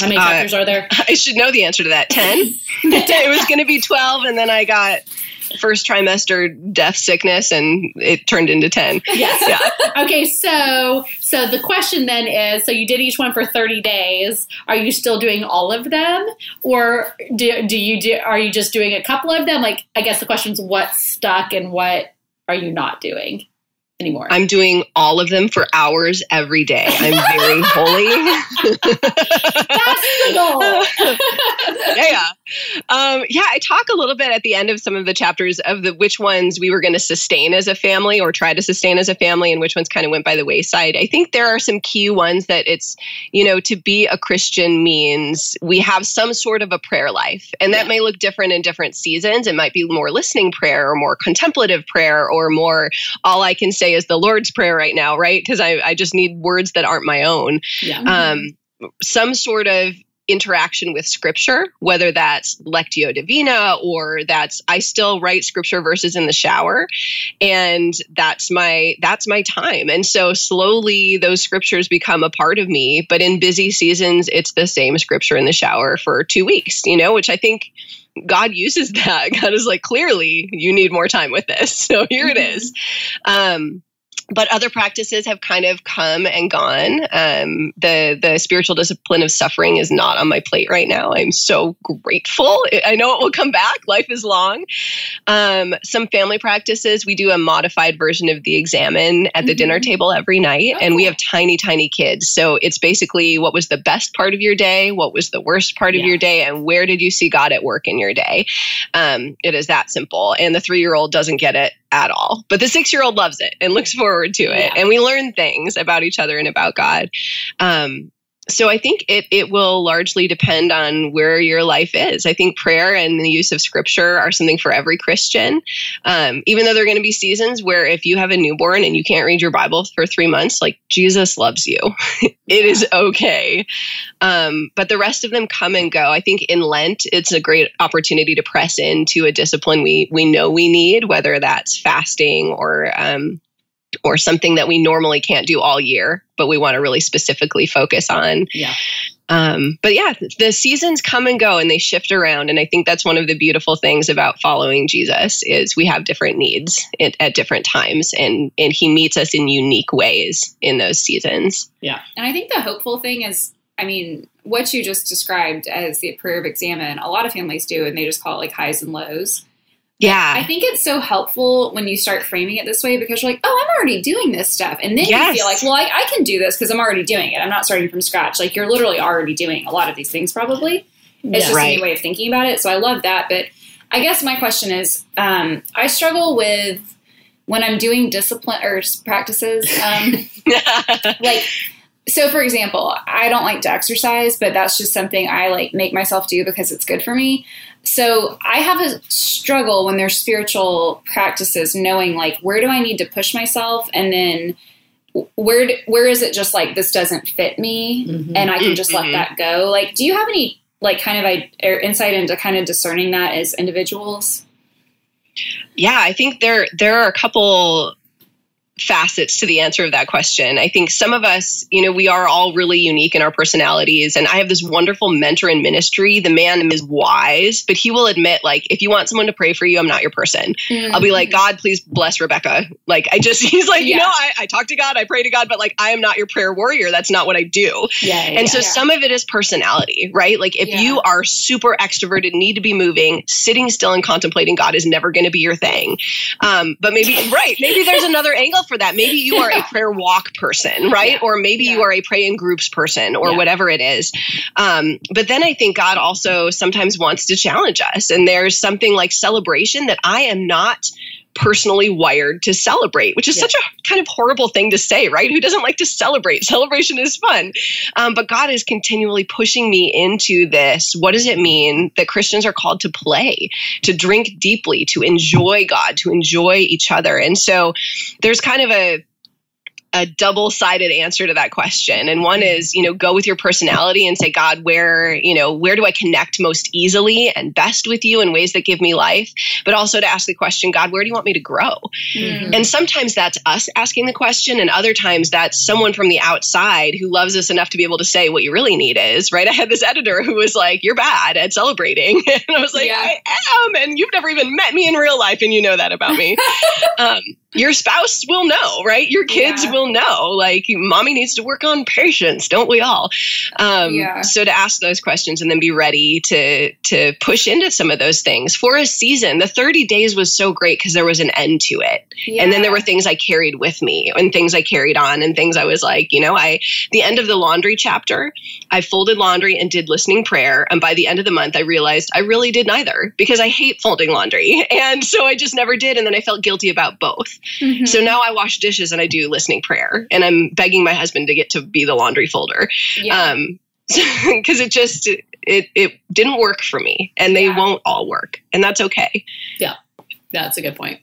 How many chapters uh, are there? (laughs) I should know the answer to that. Ten. (laughs) (laughs) it was going to be twelve, and then I got first trimester death sickness and it turned into 10 yes. Yeah. (laughs) okay so so the question then is so you did each one for 30 days. Are you still doing all of them? Or do, do you do are you just doing a couple of them? Like i guess the question is what stuck and what are you not doing anymore. I'm doing all of them for hours every day. I'm very (laughs) holy. That's the goal. (laughs) yeah. Um, yeah, I talk a little bit at the end of some of the chapters of the which ones we were going to sustain as a family or try to sustain as a family and which ones kind of went by the wayside. I think there are some key ones that it's, you know, to be a Christian means we have some sort of a prayer life. And that yeah. may look different in different seasons. It might be more listening prayer or more contemplative prayer or more all I can say say is the Lord's Prayer right now, right? Because I, I just need words that aren't my own. Yeah. Um, some sort of interaction with scripture, whether that's Lectio Divina or that's I still write scripture verses in the shower. And that's my that's my time. And so slowly those scriptures become a part of me. But in busy seasons, it's the same scripture in the shower for two weeks, you know, which I think God uses that. (laughs) God is like, clearly, you need more time with this. (laughs) So here it is. Um, but other practices have kind of come and gone. Um, the the spiritual discipline of suffering is not on my plate right now. I'm so grateful. I know it will come back. Life is long. Um, some family practices. We do a modified version of the examen at the mm-hmm. dinner table every night, oh. and we have tiny, tiny kids. So it's basically what was the best part of your day, what was the worst part yeah. of your day, and where did you see God at work in your day. Um, it is that simple. And the three year old doesn't get it at all. But the six year old loves it and looks forward to it. Yeah. And we learn things about each other and about God. Um, so I think it it will largely depend on where your life is. I think prayer and the use of scripture are something for every Christian. Um, even though there are going to be seasons where if you have a newborn and you can't read your Bible for three months, like Jesus loves you, (laughs) it is okay. Um, but the rest of them come and go. I think in Lent it's a great opportunity to press into a discipline we we know we need, whether that's fasting or um, or something that we normally can't do all year, but we want to really specifically focus on. Yeah. Um, but yeah, the seasons come and go and they shift around. And I think that's one of the beautiful things about following Jesus is we have different needs at, at different times and, and he meets us in unique ways in those seasons. Yeah. And I think the hopeful thing is, I mean, what you just described as the prayer of examen, a lot of families do, and they just call it like highs and lows. Yeah. I think it's so helpful when you start framing it this way because you're like, oh, I'm already doing this stuff. And then yes. you feel like, well, I, I can do this because I'm already doing it. I'm not starting from scratch. Like you're literally already doing a lot of these things probably. It's yeah, just right. a new way of thinking about it. So I love that. But I guess my question is um, I struggle with when I'm doing discipline or practices, um, (laughs) like, so for example, I don't like to exercise, but that's just something I like make myself do because it's good for me. So I have a struggle when there's spiritual practices, knowing like where do I need to push myself, and then where where is it just like this doesn't fit me, mm-hmm. and I can just mm-hmm. let that go. Like, do you have any like kind of er, insight into kind of discerning that as individuals? Yeah, I think there there are a couple facets to the answer of that question. I think some of us, you know, we are all really unique in our personalities. And I have this wonderful mentor in ministry. The man is wise, but he will admit, like, if you want someone to pray for you, I'm not your person. Mm-hmm. I'll be like, God, please bless Rebecca. Like, I just, (laughs) he's like, yeah. you know, I, I, talk to God, I pray to God, but like, I am not your prayer warrior. That's not what I do. Yeah, and yeah, so some of it is personality, right? Like, if you are super extroverted, need to be moving, sitting still and contemplating God is never going to be your thing. Um, but maybe, (laughs) right, maybe there's another angle for that. Maybe you are a prayer walk person, right? Yeah. Or maybe yeah. you are a pray in groups person or yeah. whatever it is. Um, but then I think God also sometimes wants to challenge us. And there's something like celebration that I am not personally wired to celebrate, which is such a kind of horrible thing to say, right? Who doesn't like to celebrate? (laughs) Celebration is fun. Um, but God is continually pushing me into this. What does it mean that Christians are called to play, to drink deeply, to enjoy God, to enjoy each other? And so there's kind of a a double sided answer to that question. And one is, you know, go with your personality and say, God, where, you know, where do I connect most easily and best with you in ways that give me life? But also to ask the question, God, where do you want me to grow? Mm-hmm. And sometimes that's us asking the question, and other times that's someone from the outside who loves us enough to be able to say what you really need is, right? I had this editor who was like, You're bad at celebrating. (laughs) and I was like, yeah. I am. And you've never even met me in real life, and you know that about me. (laughs) um, your spouse will know, right? Your kids yeah. will know. Like, mommy needs to work on patience, don't we all? Um, yeah. So to ask those questions and then be ready to to push into some of those things for a season. The 30 days was so great because there was an end to it, yeah. and then there were things I carried with me and things I carried on and things I was like, you know, I the end of the laundry chapter, I folded laundry and did listening prayer, and by the end of the month, I realized I really did neither because I hate folding laundry, (laughs) and so I just never did, and then I felt guilty about both. Mm-hmm. So now I wash dishes and I do listening prayer, and I'm begging my husband to get to be the laundry folder. Yeah. Um, (laughs) because it just it it didn't work for me, and they yeah. won't all work, and that's okay. Yeah, that's a good point.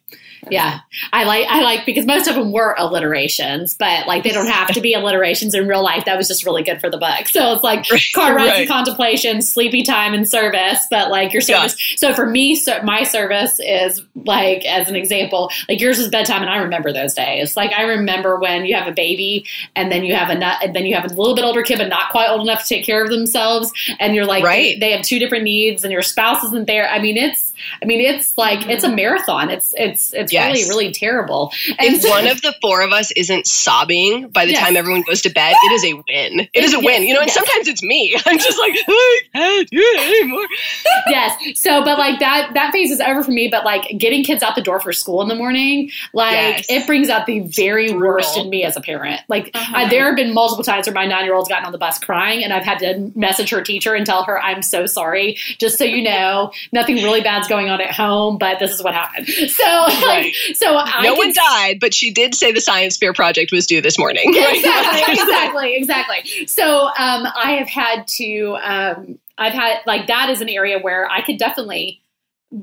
Yeah, I like I like because most of them were alliterations, but like they don't have to be alliterations in real life. That was just really good for the book. So it's like car rides right. and contemplation, sleepy time and service, but like your service. Yeah. So for me, so my service is like as an example, like yours is bedtime, and I remember those days. Like I remember when you have a baby, and then you have a nut, and then you have a little bit older kid, but not quite old enough to take care of themselves, and you're like, right. they, they have two different needs, and your spouse isn't there. I mean, it's I mean, it's like mm-hmm. it's a marathon. It's it's it's yes. really really terrible. And if so, one of the four of us isn't sobbing by the yes. time everyone goes to bed, it is a win. It is a yes, win. You know, and sometimes it's me. (laughs) I'm just like I can't do it anymore. yes. So, but like that that phase is over for me. But like getting kids out the door for school in the morning, like it brings out the very worst in me as a parent. Like uh-huh. I, there have been multiple times where my nine year old's gotten on the bus crying, and I've had to message her teacher and tell her I'm so sorry. Just so you know, nothing really bad's going on at home, but this is what happened. (laughs) So, right. so I no one died, but she did say the science fair project was due this morning. Exactly, (laughs) (laughs) exactly, exactly. So, um, I have had to. Um, I've had like that is an area where I could definitely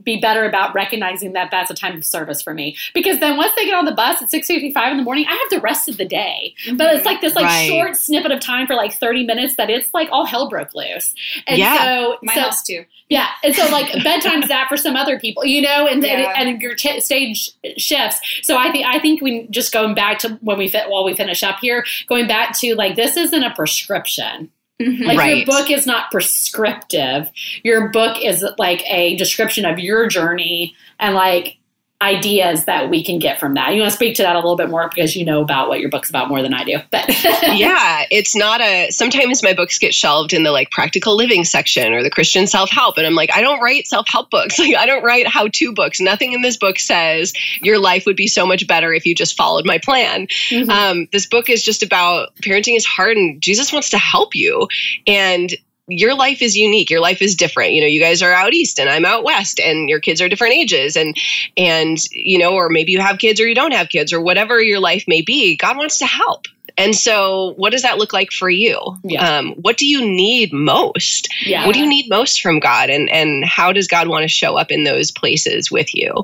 be better about recognizing that that's a time of service for me because then once they get on the bus at 6.55 in the morning i have the rest of the day mm-hmm. but it's like this like right. short snippet of time for like 30 minutes that it's like all hell broke loose and yeah. so my so, house too yeah and so like bedtime's that for some other people you know and yeah. and, and, your t- stage shifts so i think i think we just going back to when we fit while we finish up here going back to like this isn't a prescription Mm-hmm. Like right. your book is not prescriptive. Your book is like a description of your journey and like ideas that we can get from that. You want to speak to that a little bit more because you know about what your book's about more than I do. But (laughs) yeah, it's not a sometimes my books get shelved in the like practical living section or the Christian self-help and I'm like I don't write self-help books. (laughs) Like I don't write how-to books. Nothing in this book says your life would be so much better if you just followed my plan. Mm-hmm. Um, this book is just about parenting is hard and Jesus wants to help you and your life is unique your life is different you know you guys are out east and i'm out west and your kids are different ages and and you know or maybe you have kids or you don't have kids or whatever your life may be god wants to help and so what does that look like for you yeah. um, what do you need most yeah. what do you need most from god and and how does god want to show up in those places with you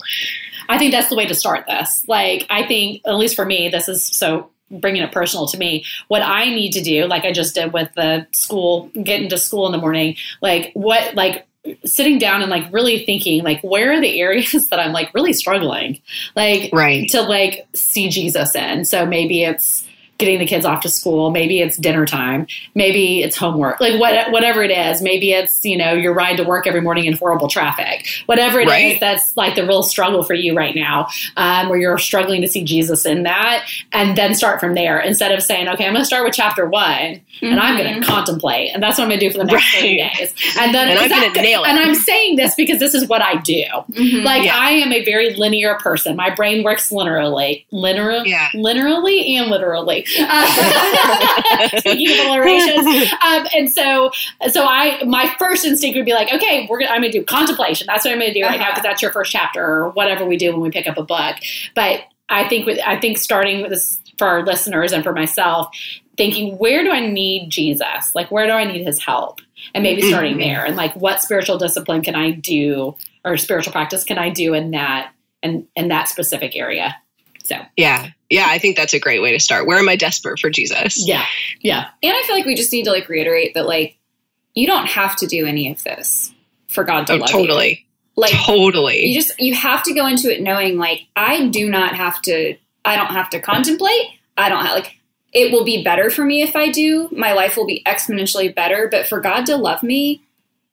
I think that's the way to start this. Like, I think, at least for me, this is so bringing it personal to me what i need to do like i just did with the school getting to school in the morning like what like sitting down and like really thinking like where are the areas (laughs) that i'm like really struggling? Like right. to like see jesus in. So maybe it's getting the kids off to school. Maybe it's dinner time. Maybe it's homework. Like what, whatever it is. Maybe it's you know your ride to work every morning in horrible traffic. Whatever it right. is, that's like the real struggle for you right now, um, where you're struggling to see Jesus in that, and then start from there instead of saying, okay, I'm going to start with chapter one, mm-hmm. and I'm going to mm-hmm. contemplate, and that's what I'm going to do for the next right. thirty days, and then and I'm going to nail it. And I'm saying this because this is what I do. Mm-hmm. Like yeah. I am a very linear person. My brain works linearly, linear, yeah. linearly, and literally. Uh, (laughs) speaking of alliterations, um, and so so I my first instinct would be like, okay, we're gonna, I'm going to do contemplation. That's what I'm going to do right uh-huh. now because that's your first chapter or whatever we do when we pick up a book. But I think with, I think starting with this for our listeners and for myself, thinking where do I need Jesus? Like where do I need His help? And maybe mm-hmm. starting there and like what spiritual discipline can I do or spiritual practice can I do in that and in that specific area? So Yeah. Yeah. I think that's a great way to start. Where am I desperate for Jesus? yeah, yeah, And I feel like we just need to like reiterate that like you don't have to do any of this for God to Oh, love you. totally. Like totally. you just you have to go into it knowing like I do not have to I don't have to contemplate. I don't have like it will be better for me if I do. My life will be exponentially better, but for God to love me,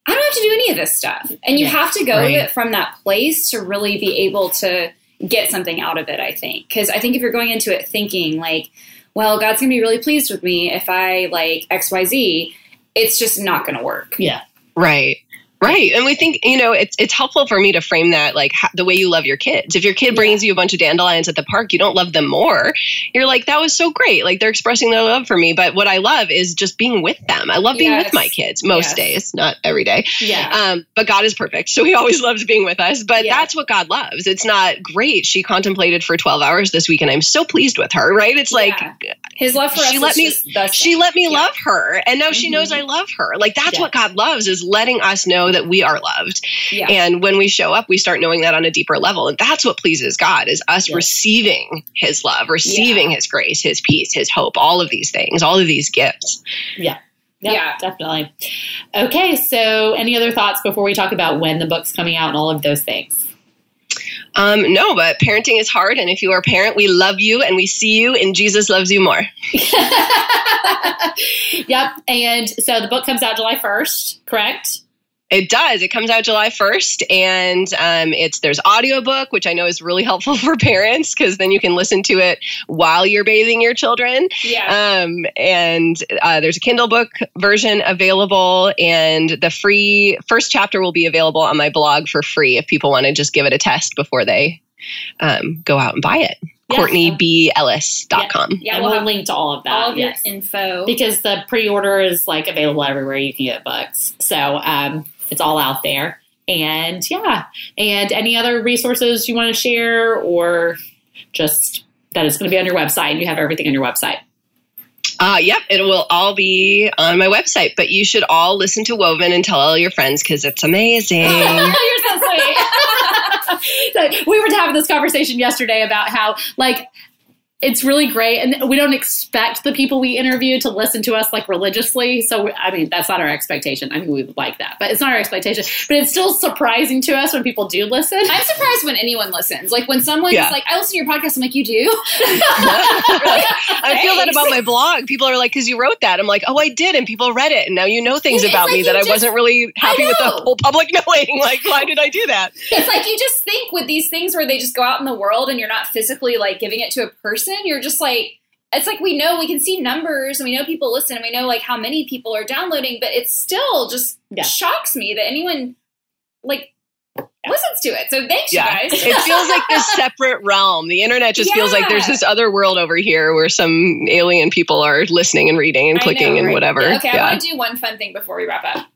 I don't have to do any of this stuff. And you Yeah, have to go right. with it from that place to really be able to get something out of it, I think. Cuz I think if you're going into it thinking like, well, God's going to be really pleased with me if I like XYZ, it's just not going to work. yeah, Right. Right. And we think, you know, it's it's helpful for me to frame that like ha- the way you love your kids. If your kid brings you a bunch of dandelions at the park, you don't love them more. You're like, that was so great. Like they're expressing their love for me. But what I love is just being with them. I love being Yes. with my kids most Yes. days, not every day. yeah. Um, but God is perfect. So he always loves being with us. But Yeah. that's what God loves. It's not great. She contemplated for 12 hours this week and I'm so pleased with her, right? It's like Yeah. His love for She let me- she let me Yeah. love her and now she Mhm. knows I love her. Like that's Yeah. what God loves is letting us know that we are loved. Yeah. And when we show up, we start knowing that on a deeper level. And that's what pleases God is us Yeah. receiving his love, receiving his grace, his peace, his hope, all of these things, all of these gifts. Yeah, Yeah. definitely. Okay, so any other thoughts before we talk about when the book's coming out and all of those things? Um, no, but parenting is hard. And if you are a parent, we love you and we see you and Jesus loves you more. (laughs) yep. And so the book comes out July 1st, correct? It does. It comes out July 1st and um, it's there's audiobook, which I know is really (laughs) helpful for parents because then you can listen to it while you're bathing your children. yeah. Um, and uh, there's a Kindle book version available, and the free first chapter will be available on my blog for free if people want to just give it a test before they um, go out and buy it. Yeah. CourtneyEllis.com. Yeah, and we'll we'll have link to all of that. all of yes. info. because the pre-order is like available everywhere you can get books. So um, it's all out there. And yeah, and any other resources you want to share, or just that it's going to be on your website. You have everything on your website. Uh, yep, it will all be on my website, but you should all listen to Woven and tell all your friends because it's amazing. (laughs) You're so sweet. (laughs) So we were having this conversation yesterday about how like it's really great and we don't expect the people we interview to listen to us like religiously so i mean that's not our expectation i mean we would like that but it's not our expectation but it's still surprising to us when people do listen I'm surprised when anyone listens. Like when someone's Yeah. like, I listen to your podcast, I'm like, you do? (laughs) I feel that about my blog. People are like, because you wrote that. I'm like, oh, I did. And people read it. And now you know things It's about like me that I wasn't really happy with the whole public (laughs) knowing. Like, why did I do that? It's like you just think with these things where they just go out in the world and you're not physically like giving it to a person, you're just like, it's like we know we can see numbers and we know people listen and we know like how many people are downloading, but it still just Yeah. shocks me that anyone like listens to it. So thanks, Yeah. you guys. It (laughs) feels like this separate realm. The internet just feels like there's this other world over here where some alien people are listening and reading and clicking know, and right? whatever. Okay, I want to do one fun thing before we wrap up.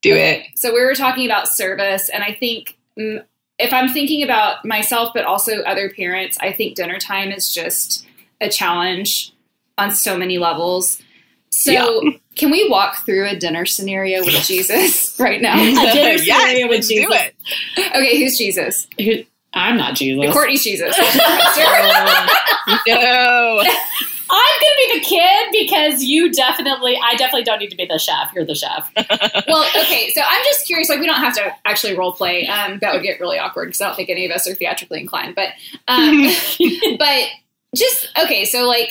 do Okay, it. So we were talking about service, and I think mm, if I'm thinking about myself, but also other parents, I think dinner time is just a challenge on so many levels. So Yeah. (laughs) can we walk through a dinner scenario with (laughs) Jesus right now? A dinner (laughs) yes, scenario with Jesus. it. Okay, who's Jesus? Who- i'm not jesus Courtney's Jesus. No. I'm gonna be the kid because you definitely i definitely don't need to be the chef you're the chef (laughs) well, okay, so I'm just curious. Like, we don't have to actually role play. Um, that would get really awkward because I don't think any of us are theatrically inclined. But, um, (laughs) but just okay. So, like,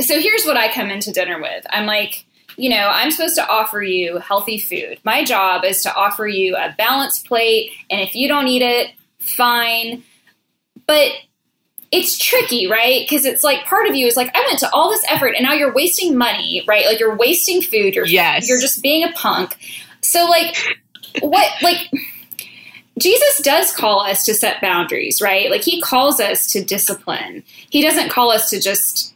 so here's what I come into dinner with. I'm like, you know, I'm supposed to offer you healthy food. My job is to offer you a balanced plate, and if you don't eat it, fine. But it's tricky, right? Because it's like part of you is like, I went to all this effort, and now you're wasting money, right? Like you're wasting food. You're Yes. you're just being a punk. So like, what like. Jesus does call us to set boundaries, right? Like he calls us to discipline. He doesn't call us to just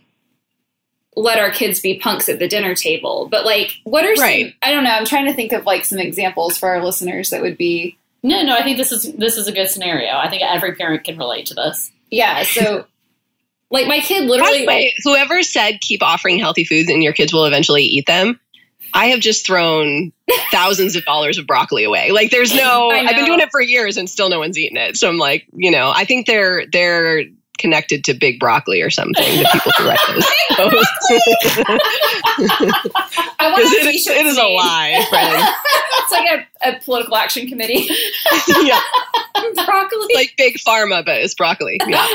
let our kids be punks at the dinner table. But like, what are Right. some? I don't know. I'm trying to think of like some examples for our listeners that would be. no no i think this is this is a good scenario i think every parent can relate to this Yeah. So, like, my kid literally. way, whoever said keep offering healthy foods and your kids will eventually eat them, I have just thrown (laughs) thousands of dollars of broccoli away. Like there's no I've been doing it for years and still no one's eaten it. So I'm like, you know, I think they're they're connected to big broccoli or something. The people who write those posts. I want it, is, it is a lie, (laughs) friend. it's like a, a political action committee. (laughs) yeah, (laughs) Broccoli. like big pharma, but it's broccoli. Yeah.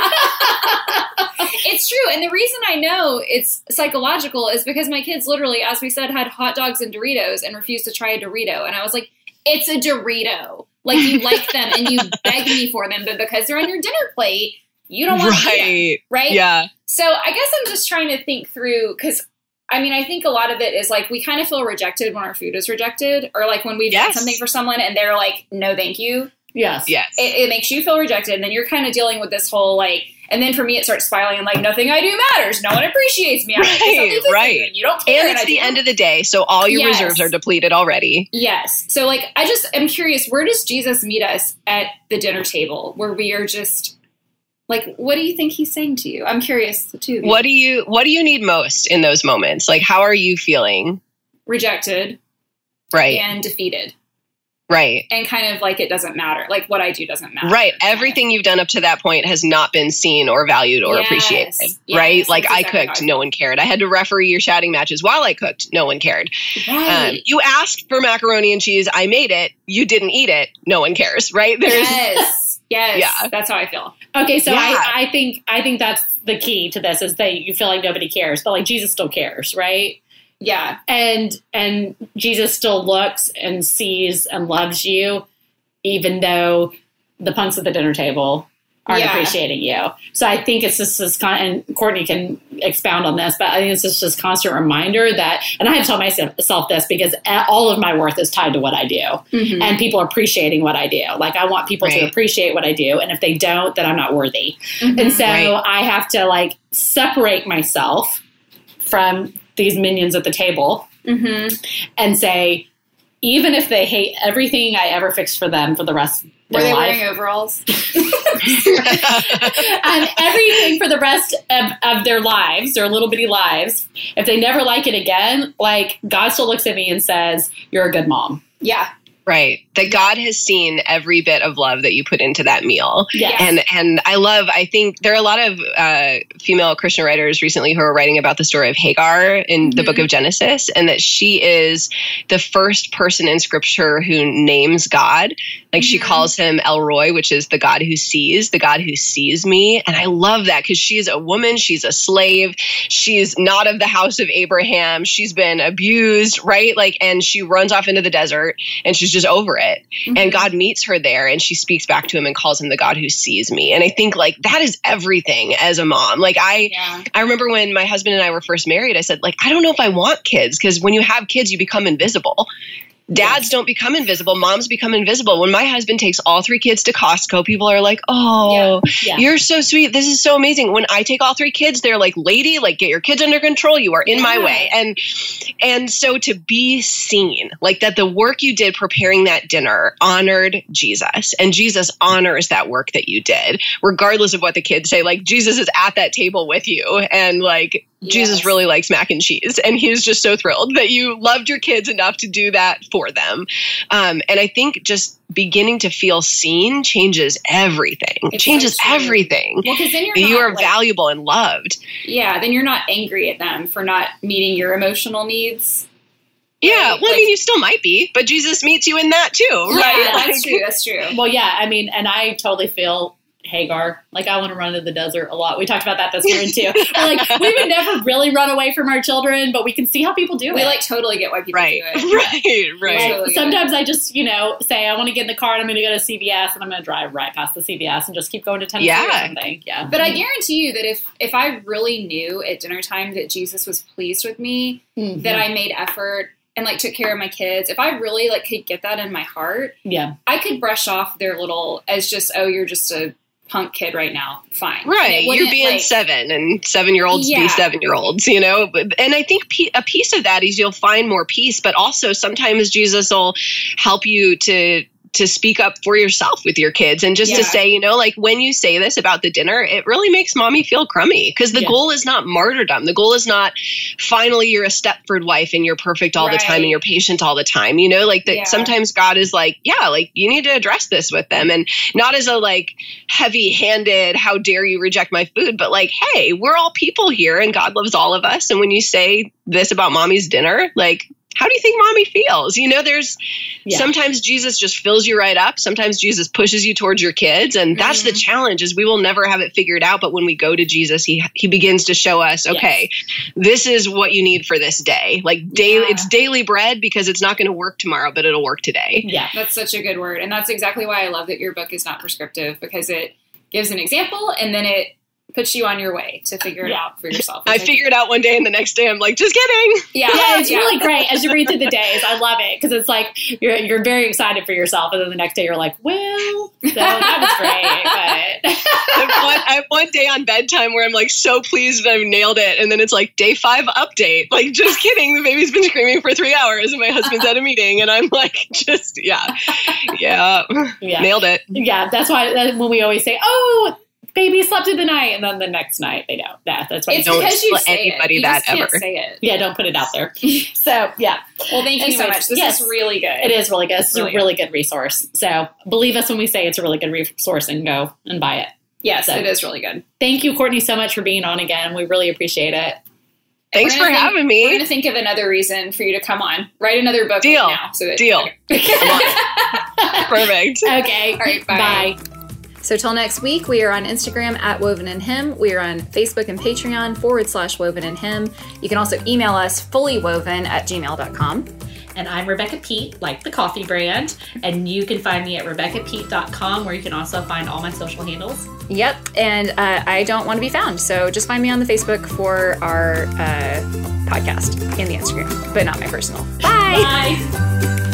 it's true. And the reason I know it's psychological is because my kids literally, as we said, had hot dogs and Doritos and refused to try a Dorito. And I was like, it's a Dorito. Like you like them and you beg me for them, but because they're on your dinner plate, you don't want to eat them, Right. right? Yeah. So I guess I'm just trying to think through because I mean I think a lot of it is like we kind of feel rejected when our food is rejected, or like when we've done something for someone and they're like, "No, thank you." Yes. Yes. It, it makes you feel rejected, and then you're kind of dealing with this whole like. And then for me, it starts spiraling and like nothing I do matters. No one appreciates me. I Right, do right. you, and you don't care. and it's I the do- end of the day, so all your Yes. reserves are depleted already. Yes. So like I just am curious, where does Jesus meet us at the dinner table where we are just like what do you think he's saying to you? I'm curious too. What do you What do you need most in those moments? Like, how are you feeling? rejected Right. and defeated. Right. And kind of like it doesn't matter. Like what I do doesn't matter. Right. Everything you've done up to that point has not been seen or valued or Yes. appreciated. Yes, right. Like that's I cooked, I no one cared. I had to referee your shouting matches while I cooked. No one cared. Um, you asked for macaroni and cheese. I made it. You didn't eat it. No one cares. Right. There's yes. Yes. Yeah. That's how I feel. Okay, so Yeah. I, I think I think that's the key to this is that you feel like nobody cares, but like Jesus still cares, right? Yeah. And and Jesus still looks and sees and loves you, even though the punks at the dinner table aren't Yeah. appreciating you. So I think it's just this con- and Courtney can expound on this, but I think it's just this constant reminder that, and I have to tell myself this because all of my worth is tied to what I do Mhm. and people are appreciating what I do. Like I want people to appreciate what I do, and if they don't, then I'm not worthy. Mhm. And so Right. I have to like separate myself from these minions at the table Mhm. and say, even if they hate everything I ever fixed for them for the rest of Were they life, wearing overalls? (laughs) (laughs) and everything for the rest of, of their lives, their little bitty lives, if they never like it again, like God still looks at me and says, "You're a good mom." Yeah. Right. That God has seen every bit of love that you put into that meal. Yes. And and I love. I think there are a lot of uh, female Christian writers recently who are writing about the story of Hagar in the Mhm. Book of Genesis, and that she is the first person in Scripture who names God. Like she Mhm. calls him El Roi, which is the God who sees, the God who sees me, and I love that because she's a woman, she's a slave, she's not of the house of Abraham, she's been abused, right? Like, and she runs off into the desert, and she's just over it Mhm. and God meets her there and she speaks back to him and calls him the God who sees me. And I think like that is everything as a mom. Like I Yeah. I remember when my husband and I were first married, I said like I don't know if I want kids because when you have kids you become invisible. Dads don't become invisible, moms become invisible. When my husband takes all three kids to Costco, people are like, "Oh, Yeah. you're so sweet. This is so amazing." When I take all three kids, they're like, "Lady, like get your kids under control. You are in my way." And and so to be seen, like that the work you did preparing that dinner honored Jesus, and Jesus honors that work that you did, regardless of what the kids say. Like Jesus is at that table with you, and like Jesus Yes. really likes mac and cheese, and he's just so thrilled that you loved your kids enough to do that for them. Um, and I think just beginning to feel seen changes everything. It changes so everything. Well, because then you're You not, are like- valuable and loved. Yeah, then you're not angry at them for not meeting your emotional needs. Yeah, Right, well, I mean, you still might be, but Jesus meets you in that too, right? Yeah, Like- (laughs) that's true. That's true. Well, yeah, I mean, and I totally feel Hagar. Like I want to run to the desert a lot. We talked about that this morning too. We're like we would never really run away from our children, but we can see how people do We it. like totally get why people Right, do it. (laughs) right, right. Right. Like, totally sometimes I just, you know, say I want to get in the car and I'm going to go to CVS and I'm going to drive right past the CVS and just keep going to Tennessee or Yeah. something. Yeah. But I guarantee you that if if I really knew at dinner time that Jesus was pleased with me, Mhm. that I made effort and like took care of my kids, if I really like could get that in my heart, yeah. I could brush off their little as just oh you're just a punk kid right now. Fine, Right, you're being like- seven, and seven-year-olds Yeah. be seven-year-olds, you know. And I think a piece of that is you'll find more peace, but also sometimes Jesus will help you to to speak up for yourself with your kids and just to say, you know, like when you say this about the dinner, it really makes mommy feel crummy because the Yeah. goal is not martyrdom. The goal is not finally you're a Stepford wife and you're perfect all the time and you're patient all the time. You know, like that Yeah. sometimes God is like, yeah, like you need to address this with them and not as a like heavy handed, how dare you reject my food, but like, hey, we're all people here and God loves all of us. And when you say this about mommy's dinner, like, how do you think mommy feels? You know, there's Yeah. sometimes Jesus just fills you right up. Sometimes Jesus pushes you towards your kids. And that's the Mhm. challenge is we will never have it figured out. But when we go to Jesus, he, he begins to show us, okay, this is what you need for this day. Like daily, Yeah. it's daily bread because it's not going to work tomorrow, but it'll work today. yeah. That's such a good word. And that's exactly why I love that your book is not prescriptive because it gives an example and then it puts you on your way to figure it Yeah. out for yourself. I which think- figured out one day and the next day I'm like, just kidding. Yeah, Yeah, it's really great as you read through the days. I love it because it's like you're you're very excited for yourself, and then the next day you're like, "Well, so that was great." But (laughs) I have, one, I have one day on bedtime where I'm like so pleased that I've nailed it. And then it's like day five update. Like, just kidding. The baby's been screaming for three hours and my husband's at a meeting. And I'm like, (laughs) just, yeah, yeah, yeah, nailed it. yeah, that's why that, when we always say, "Oh, baby slept through the night," and then the next night they don't. That that's why. It's Don't because you let say anybody it. You that just can't ever. say it. yeah, don't put it out there. (laughs) So yeah, Well, thank you so much. This yes. is really good. it is really good. It's Really a really good resource. So believe us when we say it's a really good resource, and go and buy it. Yes, So- it is really good. Thank you, Courtney, so much for being on again. We really appreciate it. Thanks for think- having me. We're going to think of another reason for you to come on. Write another book Deal. right now. So that, Deal. (laughs) (laughs) Perfect. Okay. All right, bye. Bye. So till next week, we are on Instagram at Woven and Him. We are on Facebook and Patreon forward slash Woven and Him. You can also email us fullywoven at gmail.com. And I'm Rebecca Peet, like the coffee brand. And you can find me at RebeccaPeet.com, where you can also find all my social handles. Yep, and uh, I don't want to be found, so just find me on the Facebook for our uh, podcast and the Instagram, but not my personal. Bye. Bye.